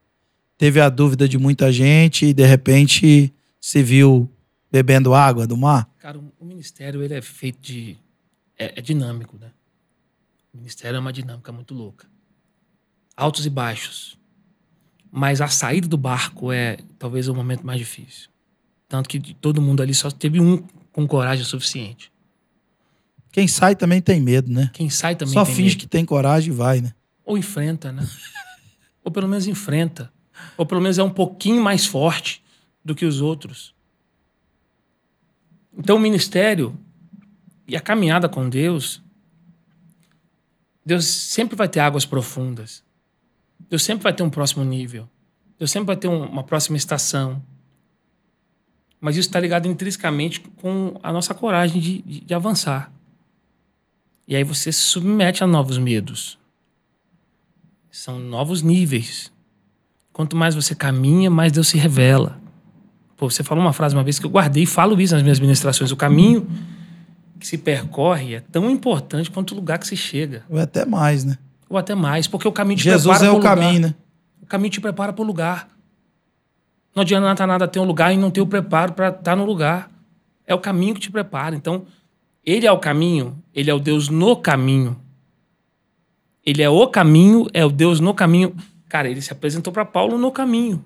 teve a dúvida de muita gente e de repente se viu bebendo água do mar? Cara, o ministério ele é feito de é, é dinâmico, né? O ministério é uma dinâmica muito louca. Altos e baixos. Mas a saída do barco é talvez o momento mais difícil. Tanto que todo mundo ali só teve um com coragem suficiente. Quem sai também tem medo, né? Quem sai também só tem finge medo. que tem coragem e vai, né? Ou enfrenta, né? Ou pelo menos enfrenta. Ou pelo menos é um pouquinho mais forte do que os outros. Então o ministério e a caminhada com Deus, Deus sempre vai ter águas profundas. Deus sempre vai ter um próximo nível. Deus sempre vai ter um, uma próxima estação. Mas isso está ligado intrinsecamente com a nossa coragem de, de, de avançar. E aí você se submete a novos medos. São novos níveis. Quanto mais você caminha, mais Deus se revela. Pô, você falou uma frase uma vez que eu guardei e falo isso nas minhas ministrações. O caminho que se percorre é tão importante quanto o lugar que se chega. Ou até mais, né? Ou até mais, porque o caminho te Jesus prepara é o lugar. caminho, né? O caminho te prepara para o lugar. Não adianta nada ter um lugar e não ter o preparo para estar no lugar. É o caminho que te prepara. Então, ele é o caminho, ele é o Deus no caminho. Ele é o caminho, é o Deus no caminho. Cara, ele se apresentou para Paulo no caminho.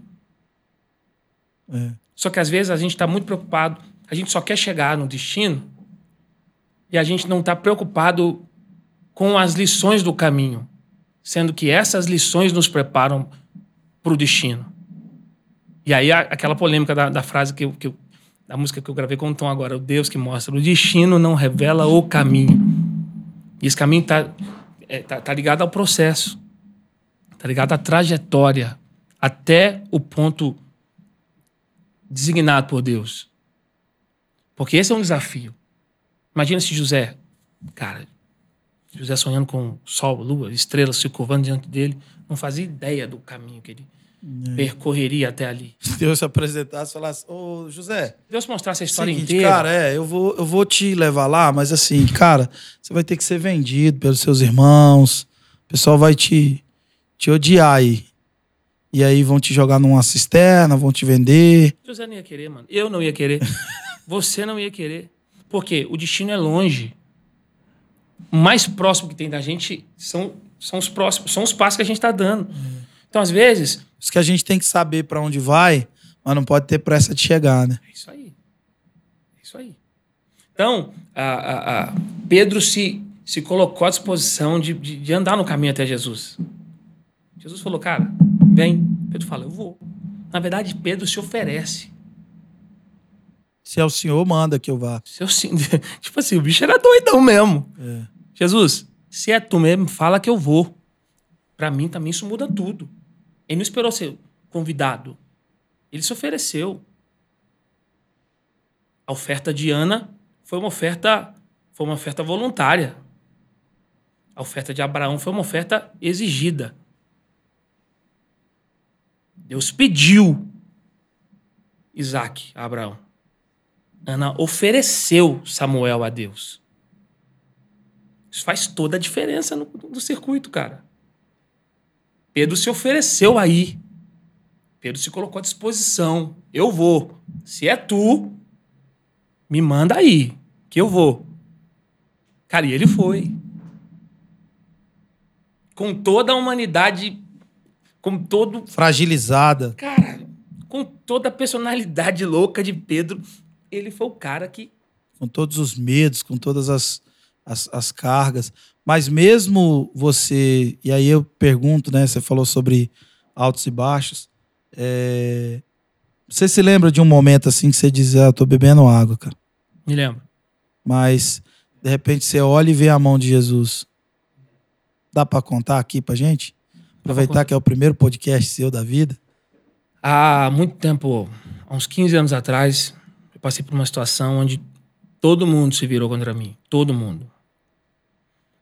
É. Só que às vezes a gente está muito preocupado, a gente só quer chegar no destino e a gente não está preocupado com as lições do caminho, sendo que essas lições nos preparam para o destino. E aí aquela polêmica da, da frase que que da música que eu gravei com o Tom agora, o Deus que mostra, o destino não revela o caminho. E esse caminho está é, tá, tá ligado ao processo, está ligado à trajetória, até o ponto designado por Deus. Porque esse é um desafio. Imagina se José, cara, José sonhando com sol, lua, estrelas se curvando diante dele, não fazia ideia do caminho que ele é. percorreria até ali. Se Deus se apresentasse e falasse, ô José. Deus mostrasse a história seguinte, inteira. Cara, é, eu vou, eu vou te levar lá, mas assim, cara, você vai ter que ser vendido pelos seus irmãos. O pessoal vai te, te odiar aí. E aí vão te jogar numa cisterna, vão te vender. José não ia querer, mano. Eu não ia querer. Você não ia querer. Porque o destino é longe. O mais próximo que tem da gente são, são os próximos, são os passos que a gente está dando. Então, às vezes, Isso que a gente tem que saber pra onde vai, mas não pode ter pressa de chegar, né? É isso aí. É isso aí. Então, a, a- a- Pedro se, se colocou à disposição de, de, de andar no caminho até Jesus. Jesus falou, cara, vem. Pedro fala, eu vou. Na verdade, Pedro se oferece. Se é o senhor, manda que eu vá. Se eu sim- tipo assim, o bicho era doidão mesmo. É. Jesus, se é tu mesmo, fala que eu vou. Pra mim também isso muda tudo. Ele não esperou ser convidado. Ele se ofereceu. A oferta de Ana foi uma oferta, foi uma oferta voluntária. A oferta de Abraão foi uma oferta exigida. Deus pediu Isaac a Abraão. Ana ofereceu Samuel a Deus. Isso faz toda a diferença no, no circuito, cara. Pedro se ofereceu aí. Pedro se colocou à disposição. Eu vou. Se é tu, me manda aí, que eu vou. Cara, e ele foi. Com toda a humanidade, com todo Fragilizada. Cara, com toda a personalidade louca de Pedro, ele foi o cara que. com todos os medos, com todas as, as, as cargas. Mas mesmo você, e aí eu pergunto, né? Você falou sobre altos e baixos. é, Você se lembra de um momento assim que você diz, ah, eu tô bebendo água, cara. Me lembro. Mas de repente você olha e vê a mão de Jesus. Dá pra contar aqui pra gente? Aproveitar que é o primeiro podcast seu da vida. Há muito tempo, há uns 15 anos atrás, passei por uma situação onde todo mundo se virou contra mim. Todo mundo.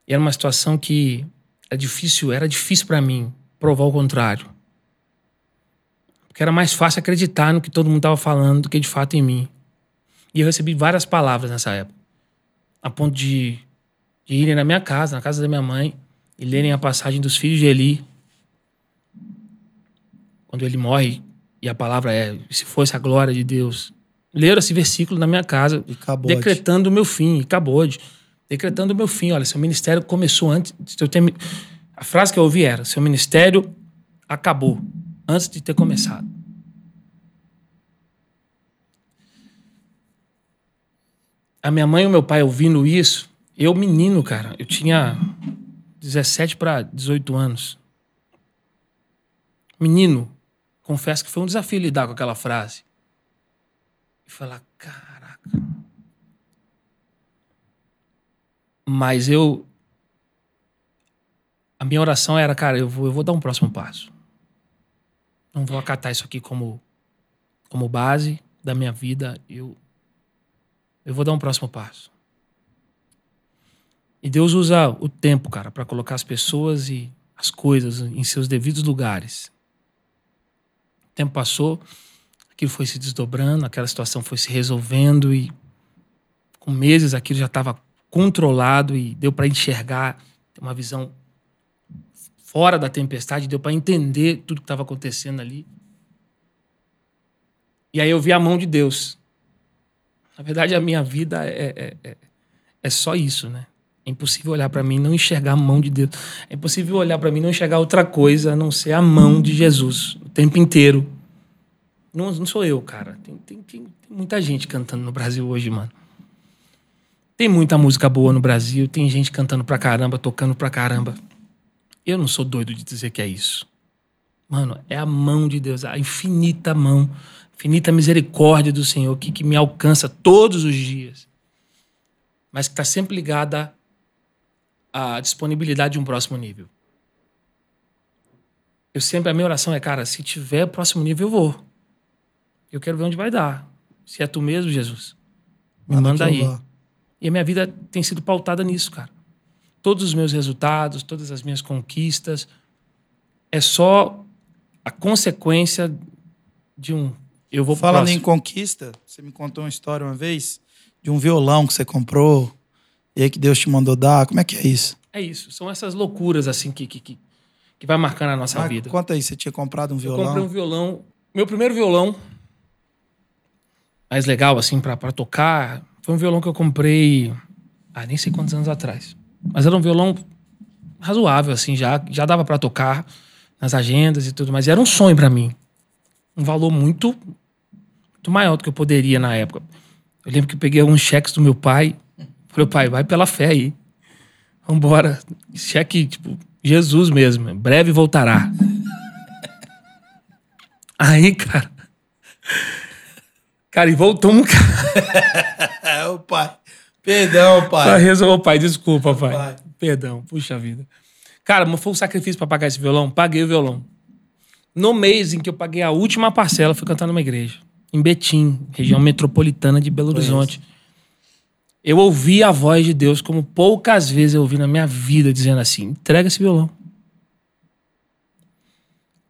E era uma situação que era difícil, era difícil para mim provar o contrário. Porque era mais fácil acreditar no que todo mundo estava falando do que de fato em mim. E eu recebi várias palavras nessa época. A ponto de, de irem na minha casa, na casa da minha mãe, e lerem a passagem dos filhos de Eli. Quando ele morre, e a palavra é: se fosse a glória de Deus. Leram esse versículo na minha casa, decretando o meu fim, e acabou de. Decretando o meu fim. Olha, seu ministério começou antes. de eu ter- a frase que eu ouvi era: seu ministério acabou antes de ter começado. A minha mãe e o meu pai ouvindo isso, eu menino, cara, eu tinha 17 para 18 anos. Menino, confesso que foi um desafio lidar com aquela frase. E falar, caraca. Mas eu. A minha oração era, cara, eu vou, eu vou dar um próximo passo. Não vou acatar isso aqui como, como base da minha vida. Eu, eu vou dar um próximo passo. E Deus usa o tempo, cara, para colocar as pessoas e as coisas em seus devidos lugares. O tempo passou, aquilo foi se desdobrando, aquela situação foi se resolvendo e com meses aquilo já estava controlado e deu para enxergar, uma visão fora da tempestade, deu para entender tudo que estava acontecendo ali. E aí eu vi a mão de Deus. Na verdade, a minha vida é, é, é, é só isso, né? É impossível olhar para mim e não enxergar a mão de Deus. É impossível olhar para mim e não enxergar outra coisa a não ser a mão de Jesus o tempo inteiro. Não, não sou eu, cara. Tem, tem, tem, tem muita gente cantando no Brasil hoje, mano. Tem muita música boa no Brasil, tem gente cantando pra caramba, tocando pra caramba. Eu não sou doido de dizer que é isso. Mano, é a mão de Deus, a infinita mão, infinita misericórdia do Senhor que, que me alcança todos os dias. Mas que está sempre ligada à disponibilidade de um próximo nível. Eu sempre, a minha oração é, cara, se tiver próximo nível, eu vou. Eu quero ver onde vai dar. Se é tu mesmo, Jesus, me manda que eu aí. E a minha vida tem sido pautada nisso, cara. Todos os meus resultados, todas as minhas conquistas, é só a consequência de um. Eu vou Falando em conquista, você me contou uma história uma vez de um violão que você comprou e aí que Deus te mandou dar. Como é que é isso? É isso. São essas loucuras, assim, que, que, que, que vai marcando a nossa Ah, vida. Conta aí, você tinha comprado um Eu violão? comprei um violão. Meu primeiro violão, mais legal, assim, pra tocar, Foi um violão que eu comprei. Ah, nem sei quantos anos atrás. Mas era um violão razoável, assim, já, já dava para tocar nas agendas e tudo, mas era um sonho para mim. Um valor muito, muito maior do que eu poderia na época. Eu lembro que eu peguei alguns cheques do meu pai. Falei, pai, vai pela fé aí. Vambora. Cheque, tipo, Jesus mesmo. Breve voltará. Aí, cara. Cara, e voltou um cara. É, o pai. Perdão, Pra pai. resolver, pai, desculpa, pai. Vai. Perdão, puxa vida. Cara, mas foi um sacrifício pra pagar esse violão? Paguei o violão. No mês em que eu paguei a última parcela, fui cantar numa igreja. Em Betim, região metropolitana de Belo Horizonte. Eu ouvi a voz de Deus como poucas vezes eu ouvi na minha vida, dizendo assim: entrega esse violão.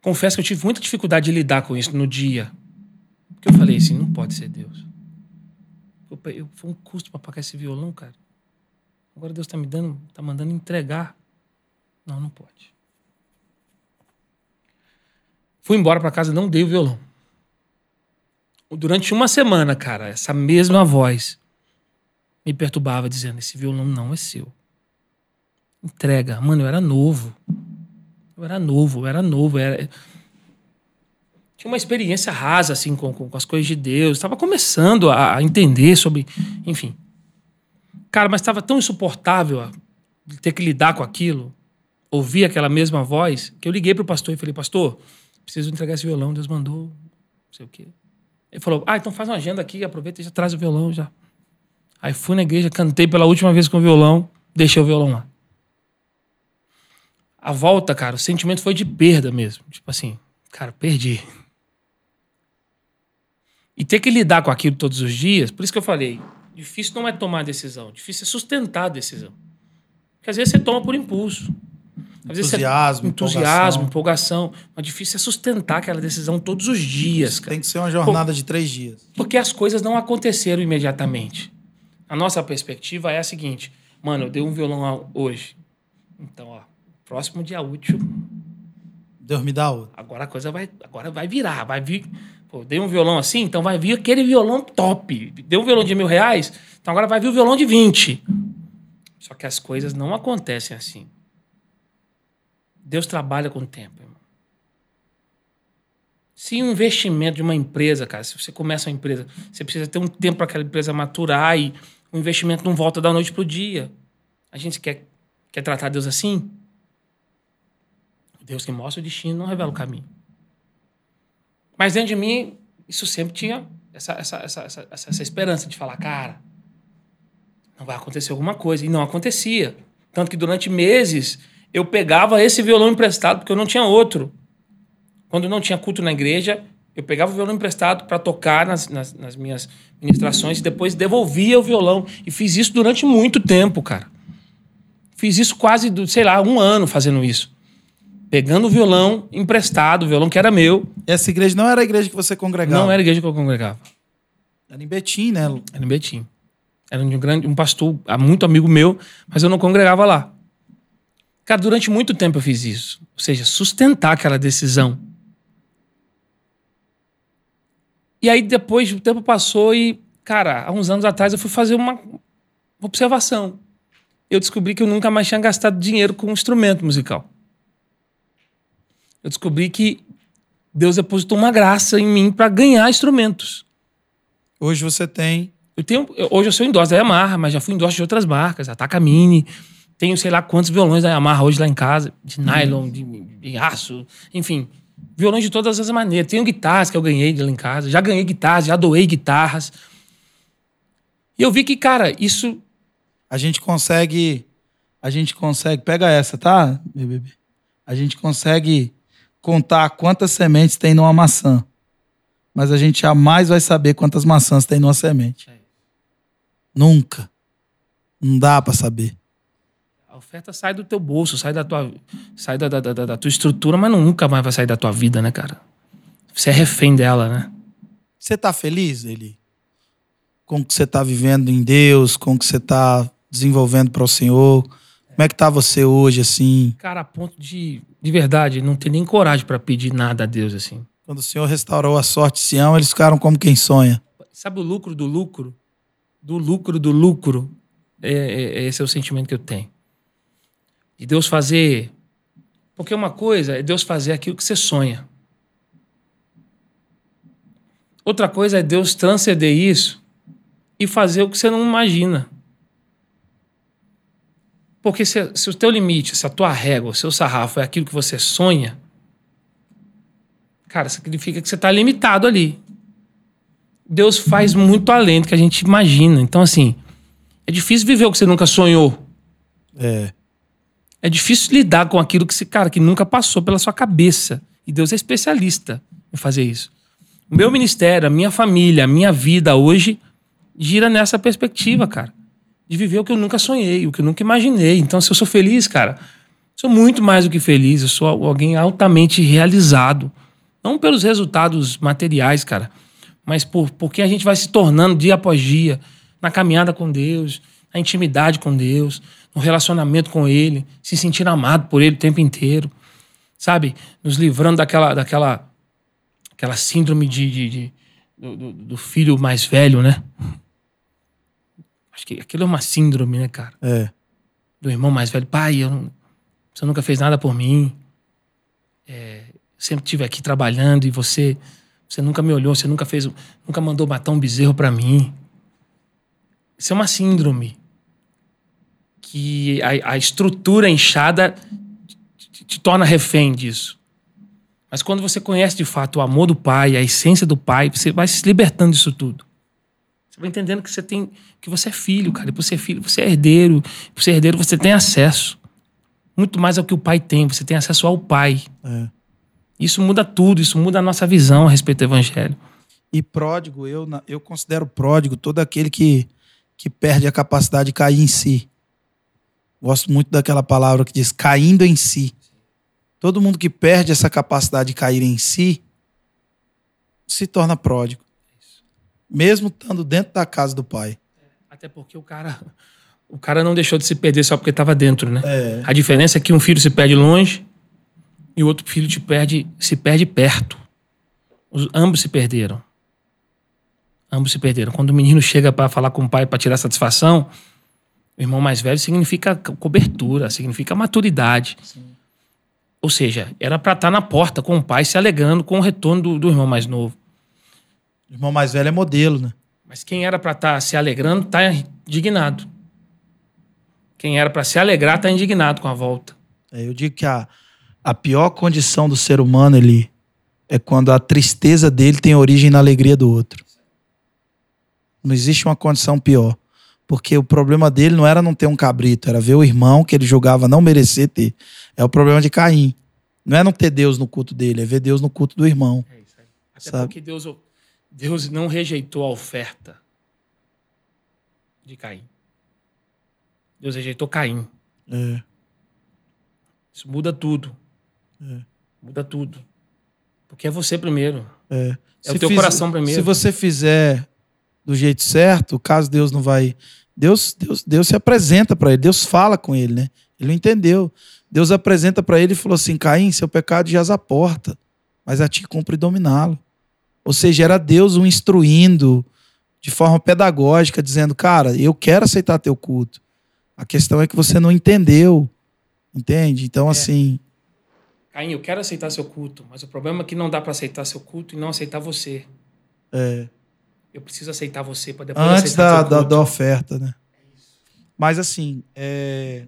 Confesso que eu tive muita dificuldade de lidar com isso no dia. Porque eu falei assim: pode ser Deus. Eu, eu, foi um custo pra pagar esse violão, cara. Agora Deus tá me dando, tá mandando entregar. Não, não pode. Fui embora pra casa, não dei o violão. Durante uma semana, cara, essa mesma voz me perturbava, dizendo: esse violão não é seu. Entrega. Mano, eu era novo. Eu era novo, eu era novo. eu Era... Tinha uma experiência rasa, assim, com, com, com as coisas de Deus. Estava começando a, a entender sobre. Enfim. Cara, mas estava tão insuportável a- ter que lidar com aquilo, ouvir aquela mesma voz, que eu liguei pro pastor e falei: Pastor, preciso entregar esse violão, Deus mandou, não sei o quê. Ele falou: Ah, então faz uma agenda aqui, aproveita e já traz o violão já. Aí fui na igreja, cantei pela última vez com o violão, deixei o violão lá. A volta, cara, o sentimento foi de perda mesmo. Tipo assim, cara, perdi. E ter que lidar com aquilo todos os dias, por isso que eu falei, difícil não é tomar a decisão, difícil é sustentar a decisão. Porque às vezes você toma por impulso. Às vezes você- Entusiasmo, entusiasmo, empolgação. empolgação. Mas difícil é sustentar aquela decisão todos os dias, cara. Tem que ser uma jornada de três dias. Porque as coisas não aconteceram imediatamente. A nossa perspectiva é a seguinte: mano, eu dei um violão hoje. Então, ó, próximo dia útil, Deus me dá outra. agora a coisa vai, agora vai virar, vai vir. Pô, dei um violão assim, então vai vir aquele violão top. Deu um violão de mil reais, então agora vai vir o violão de 20. Só que as coisas não acontecem assim. Deus trabalha com o tempo, irmão. Se o investimento de uma empresa, cara, se você começa uma empresa, você precisa ter um tempo para aquela empresa maturar e o investimento não volta da noite pro dia. A gente quer, quer tratar Deus assim? Deus que mostra o destino não revela o caminho. Mas dentro de mim, isso sempre tinha essa, essa, essa, essa, essa- esperança de falar, cara, não vai acontecer alguma coisa. E não acontecia. Tanto que durante meses eu pegava esse violão emprestado, porque eu não tinha outro. Quando não tinha culto na igreja, eu pegava o violão emprestado para tocar nas, nas, nas minhas ministrações e depois devolvia o violão. E fiz isso durante muito tempo, cara. Fiz isso quase, sei lá, um ano fazendo isso. Pegando o violão emprestado, o violão que era meu. Essa igreja não era a igreja que você congregava. Não era a igreja que eu congregava. Era em Betim, né? Era em Betim. Era um grande, um pastor, ah, muito amigo meu, mas eu não congregava lá. Cara, durante muito tempo eu fiz isso. Ou seja, sustentar aquela decisão. E aí depois o tempo passou e, cara, há uns anos atrás eu fui fazer uma observação. Eu descobri que eu nunca mais tinha gastado dinheiro com um instrumento musical. Eu descobri que Deus depositou uma graça em mim para ganhar instrumentos. Hoje você tem. Eu tenho, hoje eu sou endosso da Yamaha, mas já fui endosso de outras marcas, a Takamine. Tenho sei lá quantos violões da Yamaha hoje lá em casa, de nylon, de, de aço, enfim. Violões de todas as maneiras. Tenho guitarras que eu ganhei lá em casa. Já ganhei guitarras, já doei guitarras. E eu vi que, cara, isso. A gente consegue. A gente consegue. Pega essa, tá, meu bebê? A gente consegue contar quantas sementes tem numa maçã. Mas a gente jamais vai saber quantas maçãs tem numa semente. Nunca. Não dá pra saber. A oferta sai do teu bolso, sai da tua, sai da, da, da, da tua estrutura, mas nunca mais vai sair da tua vida, né, cara? Você é refém dela, né? Você tá feliz, Eli? Com o que você tá vivendo em Deus, com o que você tá desenvolvendo para o Senhor? Como é que tá você hoje, assim? Cara, a ponto de, de verdade, não ter nem coragem pra pedir nada a Deus, assim. Quando o Senhor restaurou a sorte de Sião, eles ficaram como quem sonha. Sabe o lucro do lucro? do lucro do lucro. É, é- esse é o sentimento que eu tenho. De Deus fazer. Porque uma coisa é Deus fazer aquilo que você sonha. Outra coisa é Deus transcender isso e fazer o que você não imagina. Porque se, se o teu limite, se a tua régua, o seu sarrafo é aquilo que você sonha, cara, significa que você está limitado ali. Deus faz muito além do que a gente imagina. Então, assim, é difícil viver o que você nunca sonhou. É. É difícil lidar com aquilo que esse cara que nunca passou pela sua cabeça. E Deus é especialista em fazer isso. O meu ministério, a minha família, a minha vida hoje gira nessa perspectiva, cara. De viver o que eu nunca sonhei, o que eu nunca imaginei. Então, se eu sou feliz, cara, sou muito mais do que feliz. Eu sou alguém altamente realizado. Não pelos resultados materiais, cara, mas por porque a gente vai se tornando dia após dia na caminhada com Deus, na intimidade com Deus, no relacionamento com Ele, se sentir amado por Ele o tempo inteiro, sabe? Nos livrando daquela, daquela aquela síndrome de, de- de- do, do- do filho mais velho, né? Acho que aquilo é uma síndrome, né, cara? É. do irmão mais velho, pai, eu não- você nunca fez nada por mim. É, sempre estive aqui trabalhando e você, você nunca me olhou, você nunca fez, nunca mandou matar um bezerro para mim. Isso é uma síndrome que a, a estrutura inchada te, te torna refém disso. Mas quando você conhece de fato o amor do pai, a essência do pai, você vai se libertando disso tudo. Você vai entendendo que você tem, que você é filho, cara. E por ser filho, você é herdeiro. Por ser herdeiro, você tem acesso. Muito mais ao que o pai tem. Você tem acesso ao pai. É. Isso muda tudo. Isso muda a nossa visão a respeito do evangelho. E pródigo, eu, eu considero pródigo todo aquele que, que perde a capacidade de cair em si. Gosto muito daquela palavra que diz caindo em si. Todo mundo que perde essa capacidade de cair em si se torna pródigo. Mesmo estando dentro da casa do pai. Até porque o cara, o cara não deixou de se perder só porque estava dentro, né? É. A diferença é que um filho se perde longe e o outro filho te perde, se perde perto. Os, ambos se perderam. Ambos se perderam. Quando o menino chega para falar com o pai para tirar satisfação, o irmão mais velho significa co- cobertura, significa maturidade. Ou seja, era para estar na porta com o pai se alegrando com o retorno do, do irmão mais novo. O irmão mais velho é modelo, né? Mas quem era para estar se alegrando está indignado. Quem era para se alegrar está indignado com a volta. É, eu digo que a, a pior condição do ser humano ele, é quando a tristeza dele tem origem na alegria do outro. Não existe uma condição pior. Porque o problema dele não era não ter um cabrito, era ver o irmão que ele julgava não merecer ter. É o problema de Caim. Não é não ter Deus no culto dele, é ver Deus no culto do irmão. É isso aí. Até Sabe? porque Deus, Deus não rejeitou a oferta de Caim. Deus rejeitou Caim. É, Isso muda tudo. Muda tudo. Porque é você primeiro. é. É o teu fiz- coração primeiro. Se você fizer do jeito certo, caso Deus não vai. Deus, Deus, Deus se apresenta para ele, Deus fala com ele, né? Ele não entendeu. Deus apresenta para ele e falou assim: Caim, seu pecado jaz a porta, mas a ti cumpre dominá-lo. Ou seja, era Deus o instruindo de forma pedagógica, dizendo: Cara, eu quero aceitar teu culto. A questão é que você não entendeu. Entende? Então, assim. Caim, eu quero aceitar seu culto, mas o problema é que não dá para aceitar seu culto e não aceitar você. É, Eu preciso aceitar você para depois antes aceitar da, da, da oferta, né? Mas assim, é,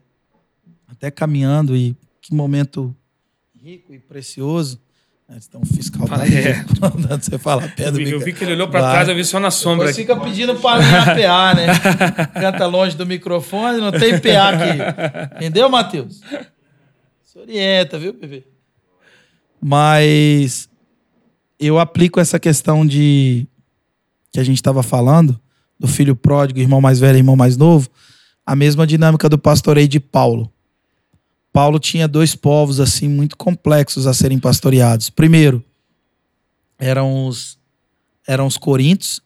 até caminhando e que momento rico e precioso. Então, o fiscal tá Fala, aí, é. mandando você falar perto Eu eu vi que ele olhou para trás, eu vi só na sombra. Você fica pedindo para alinhar PA, né? Canta longe do microfone, não tem PA aqui. Entendeu, Matheus? Se orienta, viu, bebê? Mas eu aplico essa questão de que a gente estava falando, do filho pródigo, irmão mais velho, irmão mais novo, a mesma dinâmica do pastoreio de Paulo. Paulo tinha dois povos assim muito complexos a serem pastoreados. Primeiro, eram os eram os coríntios,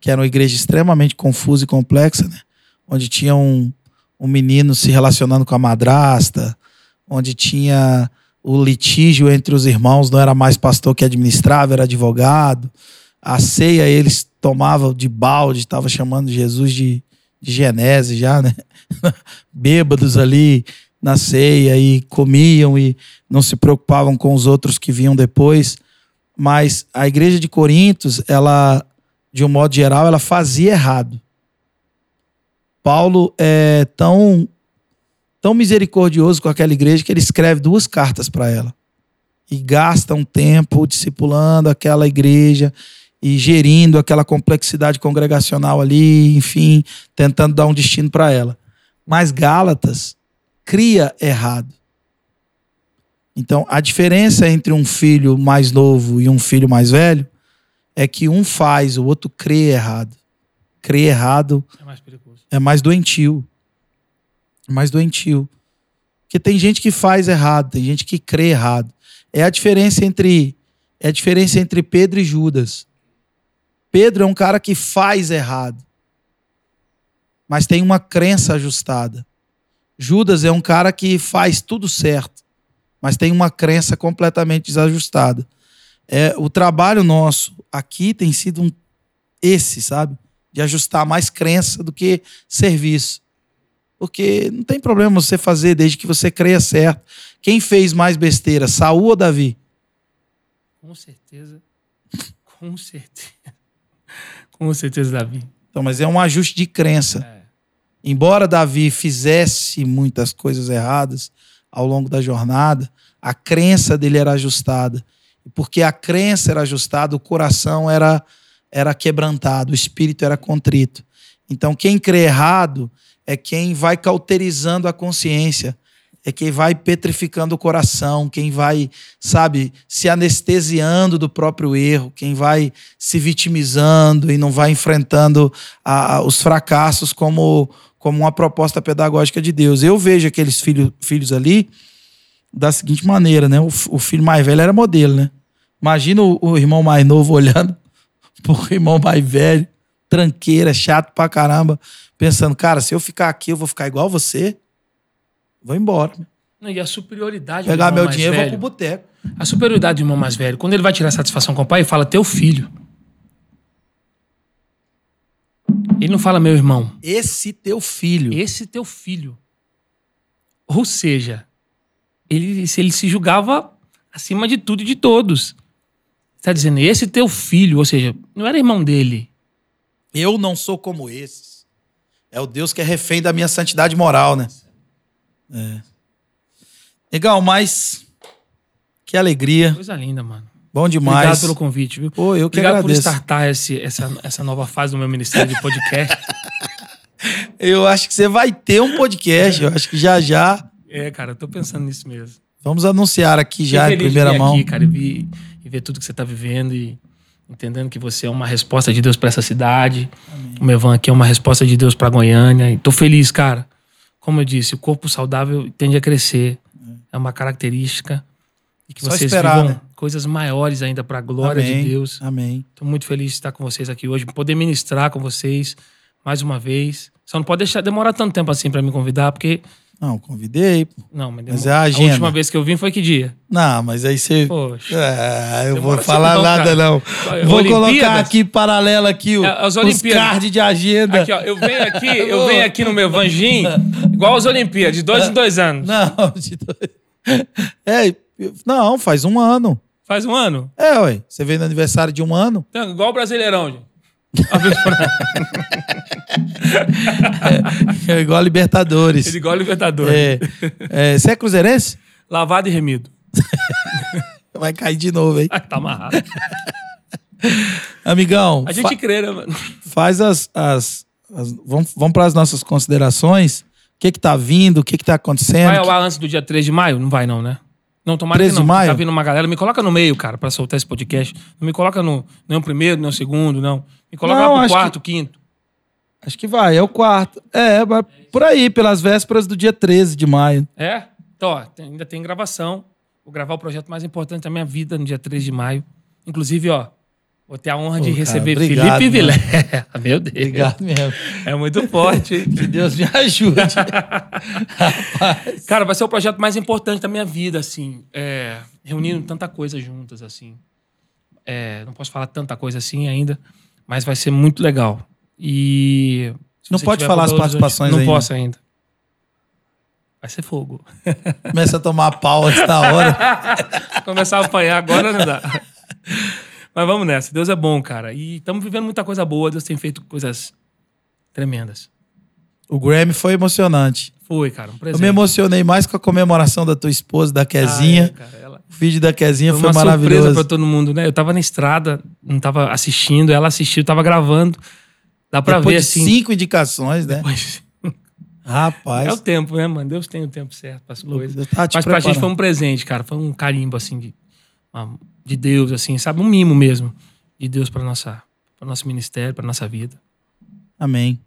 que era uma igreja extremamente confusa e complexa, né? onde tinha um, um menino se relacionando com a madrasta, onde tinha o litígio entre os irmãos, não era mais pastor que administrava, era advogado. A ceia, eles tomavam de balde, estavam chamando Jesus de, de Genese já, né? Bêbados ali na ceia e comiam e não se preocupavam com os outros que vinham depois. Mas a igreja de Corintos, ela, de um modo geral, ela fazia errado. Paulo é tão, tão misericordioso com aquela igreja que ele escreve duas cartas para ela. E gasta um tempo discipulando aquela igreja e gerindo aquela complexidade congregacional ali, enfim, tentando dar um destino para ela. Mas Gálatas cria errado. Então, a diferença entre um filho mais novo e um filho mais velho é que um faz, o outro crê errado. Crê errado É mais perigoso. é mais doentio. É mais doentio. Porque tem gente que faz errado, tem gente que crê errado. É a diferença entre é a diferença entre Pedro e Judas. Pedro é um cara que faz errado, mas tem uma crença ajustada. Judas é um cara que faz tudo certo, mas tem uma crença completamente desajustada. É, o trabalho nosso aqui tem sido um, esse, sabe? De ajustar mais crença do que serviço. Porque não tem problema você fazer desde que você creia certo. Quem fez mais besteira, Saul ou Davi? Com certeza. Com certeza. Com certeza, Davi. Então, mas é um ajuste de crença. É. Embora Davi fizesse muitas coisas erradas ao longo da jornada, a crença dele era ajustada. E porque a crença era ajustada, o coração era, era quebrantado, o espírito era contrito. Então, quem crê errado é quem vai cauterizando a consciência, é quem vai petrificando o coração, quem vai, sabe, se anestesiando do próprio erro, quem vai se vitimizando e não vai enfrentando a- os fracassos como, como uma proposta pedagógica de Deus. Eu vejo aqueles filho, filhos ali da seguinte maneira, né? O, o filho mais velho era modelo, né? Imagina o, o irmão mais novo olhando pro irmão mais velho, tranqueira, chato pra caramba, pensando, cara, se eu ficar aqui, eu vou ficar igual você. Vou embora. Não, e a superioridade do Pegar irmão meu dinheiro e vou pro boteco. A superioridade do irmão mais velho, quando ele vai tirar satisfação com o pai, ele fala teu filho. Ele não fala meu irmão. Esse teu filho. Esse teu filho. Ou seja, ele, se ele se julgava acima de tudo e de todos. Está dizendo, esse teu filho, ou seja, não era irmão dele. Eu não sou como esses. É o Deus que é refém da minha santidade moral, né? É. Legal, mas que alegria. Coisa linda, mano. Bom Obrigado demais. pelo convite, viu? Pô, eu que Obrigado por agradeço. startar esse, essa, essa nova fase do meu ministério de podcast. Eu acho que você vai ter um podcast. Eu acho que já já é, cara, eu tô pensando nisso mesmo. vamos anunciar aqui já em primeira mão. Aqui, cara, e, vi- e ver tudo que você tá vivendo e entendendo que você é uma resposta de Deus pra essa cidade. O Mevan aqui é uma resposta de Deus pra Goiânia. E tô feliz, cara. Como eu disse, o corpo saudável tende a crescer. É uma característica. E que Só vocês esperar, vivam né? coisas maiores ainda pra glória Amém. de Deus. Amém. Tô muito feliz de estar com vocês aqui hoje, poder ministrar com vocês mais uma vez. Só não pode deixar demorar tanto tempo assim pra me convidar, porque Não, convidei. pô. não, mas, Mas é a agenda. última vez que eu vim foi que dia? Não, mas aí você. Poxa. É, eu Demora vou falar não, nada, cara. não. Vou Olimpíadas? colocar aqui paralelo aqui o, É, as os cards de agenda. Aqui, ó, eu venho aqui, eu venho aqui no meu vanjim, igual as Olimpíadas, de dois em dois anos. Não, de dois. É, não, faz um ano. Faz um ano. É, ué. Você veio no aniversário de um ano. Então, igual o Brasileirão, gente. Ano. É igual a Libertadores. Ele igual o Libertadores. É, é, você é cruzeirense? Lavado e remido. Vai cair de novo, hein? Ah, tá amarrado. Amigão, A gente crê, né, mano? faz as. as, as- vamos vamos para as nossas considerações. O que que tá vindo? O que que tá acontecendo? Vai ao ar antes do dia 3 de maio? Não vai, não, né? Não, tomara 13 que não. de porque maio? Tá vindo uma galera. Me coloca no meio, cara, pra soltar esse podcast. Não me coloca no nem o primeiro, nem o segundo, não. Me coloca Não, lá pro quarto, quinto. Acho que vai, é o quarto. É, vai por aí, pelas vésperas do dia 13 de maio. É? Então, ó, tem- ainda tem gravação. Vou gravar o projeto mais importante da minha vida no dia 3 de maio. Inclusive, ó, vou ter a honra de Pô, cara, receber obrigado, Felipe Vilé. mano. Meu Deus. Obrigado mesmo. É muito forte. Que Deus me ajude. Cara, vai ser o projeto mais importante da minha vida, assim. É, reunindo tanta coisa juntas, assim. É, não posso falar tanta coisa assim ainda, Mas vai ser muito legal. E. Não pode falar as participações Não ainda. posso ainda. Vai ser fogo. Começa a tomar pau antes da hora. Começar a apanhar agora não dá. Mas vamos nessa. Deus é bom, cara. E estamos vivendo muita coisa boa. Deus tem feito coisas tremendas. O Grammy foi emocionante. Foi, cara. Um Eu me emocionei mais com a comemoração da tua esposa, da Ah, Kezinha. é, cara, ela- O vídeo da Kezinha Foi foi, uma surpresa maravilhoso. pra todo mundo, né? Eu tava na estrada, não tava assistindo, ela assistiu, tava gravando. Dá pra Depois ver assim. cinco indicações, né? Depois- Rapaz. É o tempo, né, mano? Deus tem o tempo certo para as coisas. Te Mas pra gente foi um presente, cara. Foi um carimbo, assim, de, uma- de Deus, assim, sabe? Um mimo mesmo de Deus para nossa, para nosso ministério, para nossa vida. Amém.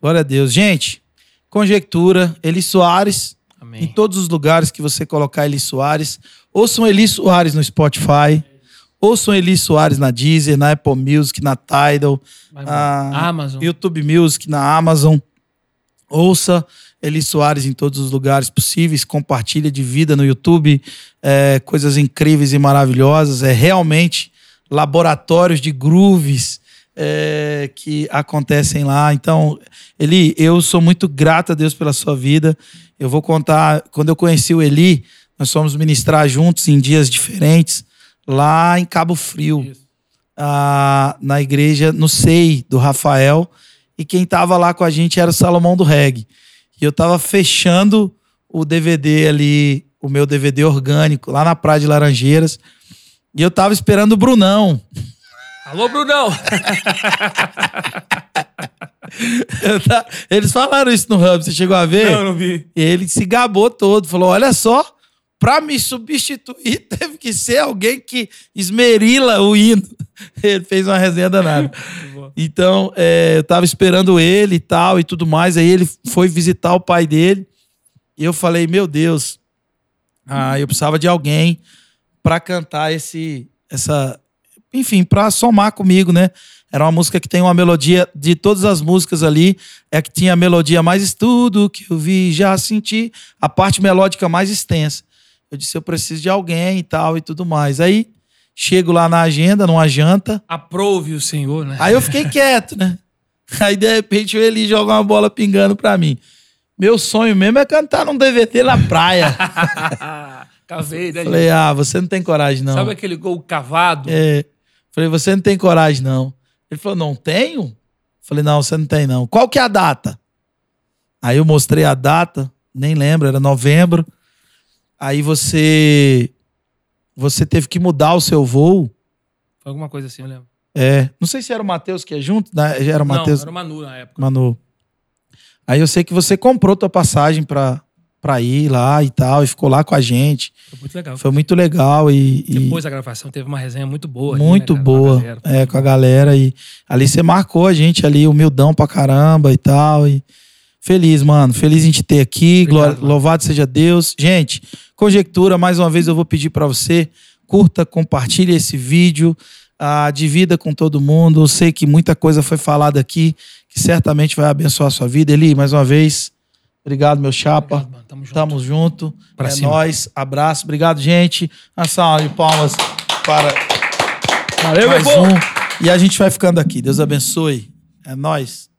Glória a Deus. Gente, conjectura, Eli Soares, em Amém. todos os lugares que você colocar Eli Soares. Ouçam Eli Soares no Spotify. Ouçam Eli Soares na Deezer, na Apple Music, na Tidal, Vai, a Amazon. YouTube Music, na Amazon. Ouça Eli Soares em todos os lugares possíveis. Compartilha de vida no YouTube. é, coisas incríveis e maravilhosas. É realmente laboratórios de grooves é, que acontecem lá. Então, Eli, eu sou muito grato a Deus pela sua vida. Eu vou contar, quando eu conheci o Eli, nós fomos ministrar juntos em dias diferentes, lá em Cabo Frio, ah, na igreja, no SEI do Rafael. E quem estava lá com a gente era o Salomão do Reggae. E eu estava fechando o DVD ali, o meu DVD orgânico, lá na Praia de Laranjeiras. E eu tava esperando o Brunão. Alô, Brunão! Eles falaram isso no Hub, você chegou a ver? não, não vi. E ele se gabou todo, falou: olha só, pra me substituir teve que ser alguém que esmerila o hino. Ele fez uma resenha danada. Então, é, eu tava esperando ele e tal e tudo mais. Aí ele foi visitar o pai dele. E eu falei: meu Deus, ah, eu precisava de alguém pra cantar esse, essa, enfim, pra somar comigo, né? Era uma música que tem uma melodia de todas as músicas ali, é que tinha a melodia mais tudo que eu vi, já senti, a parte melódica mais extensa. Eu disse, eu preciso de alguém e tal e tudo mais. Aí chego lá na agenda, numa janta, Aprove o Senhor, né? Aí eu fiquei quieto, né? Aí de repente o Eli joga uma bola pingando pra mim. Meu sonho mesmo é cantar num DVD na praia. Cavei, né? gente? Falei, ah, você não tem coragem não. Sabe aquele gol cavado? É. Falei, você não tem coragem não. Ele falou, não tenho? Falei, não, você não tem não. Qual que é a data? Aí eu mostrei a data, nem lembro, era novembro. Aí você você teve que mudar o seu voo. Foi alguma coisa assim, eu lembro. É, não sei se era o Matheus que é junto, né? Era o Matheus. Não, era o Manu na época. Manu. Aí eu sei que você comprou tua passagem pra, pra ir lá e tal, e ficou lá com a gente. Foi muito legal. Foi muito legal e, Depois da gravação teve uma resenha muito boa. ali, muito né, cara, com a boa. galera. é, com a galera. E ali você marcou a gente ali, humildão pra caramba e tal. E feliz, mano. Feliz em te ter aqui. Obrigado, Glória- louvado seja Deus. Gente, conjectura, mais uma vez eu vou pedir pra você. Curta, compartilhe esse vídeo. Ah, divida com todo mundo. Eu sei que muita coisa foi falada aqui que certamente vai abençoar a sua vida. Eli, mais uma vez, obrigado, meu chapa. Obrigado, mano. Tamo junto. Tamo junto. Pra é cima. nóis. Abraço. Obrigado, gente. Uma salva de palmas para Valeu, meu mais um. E a gente vai ficando aqui. Deus abençoe. É nóis.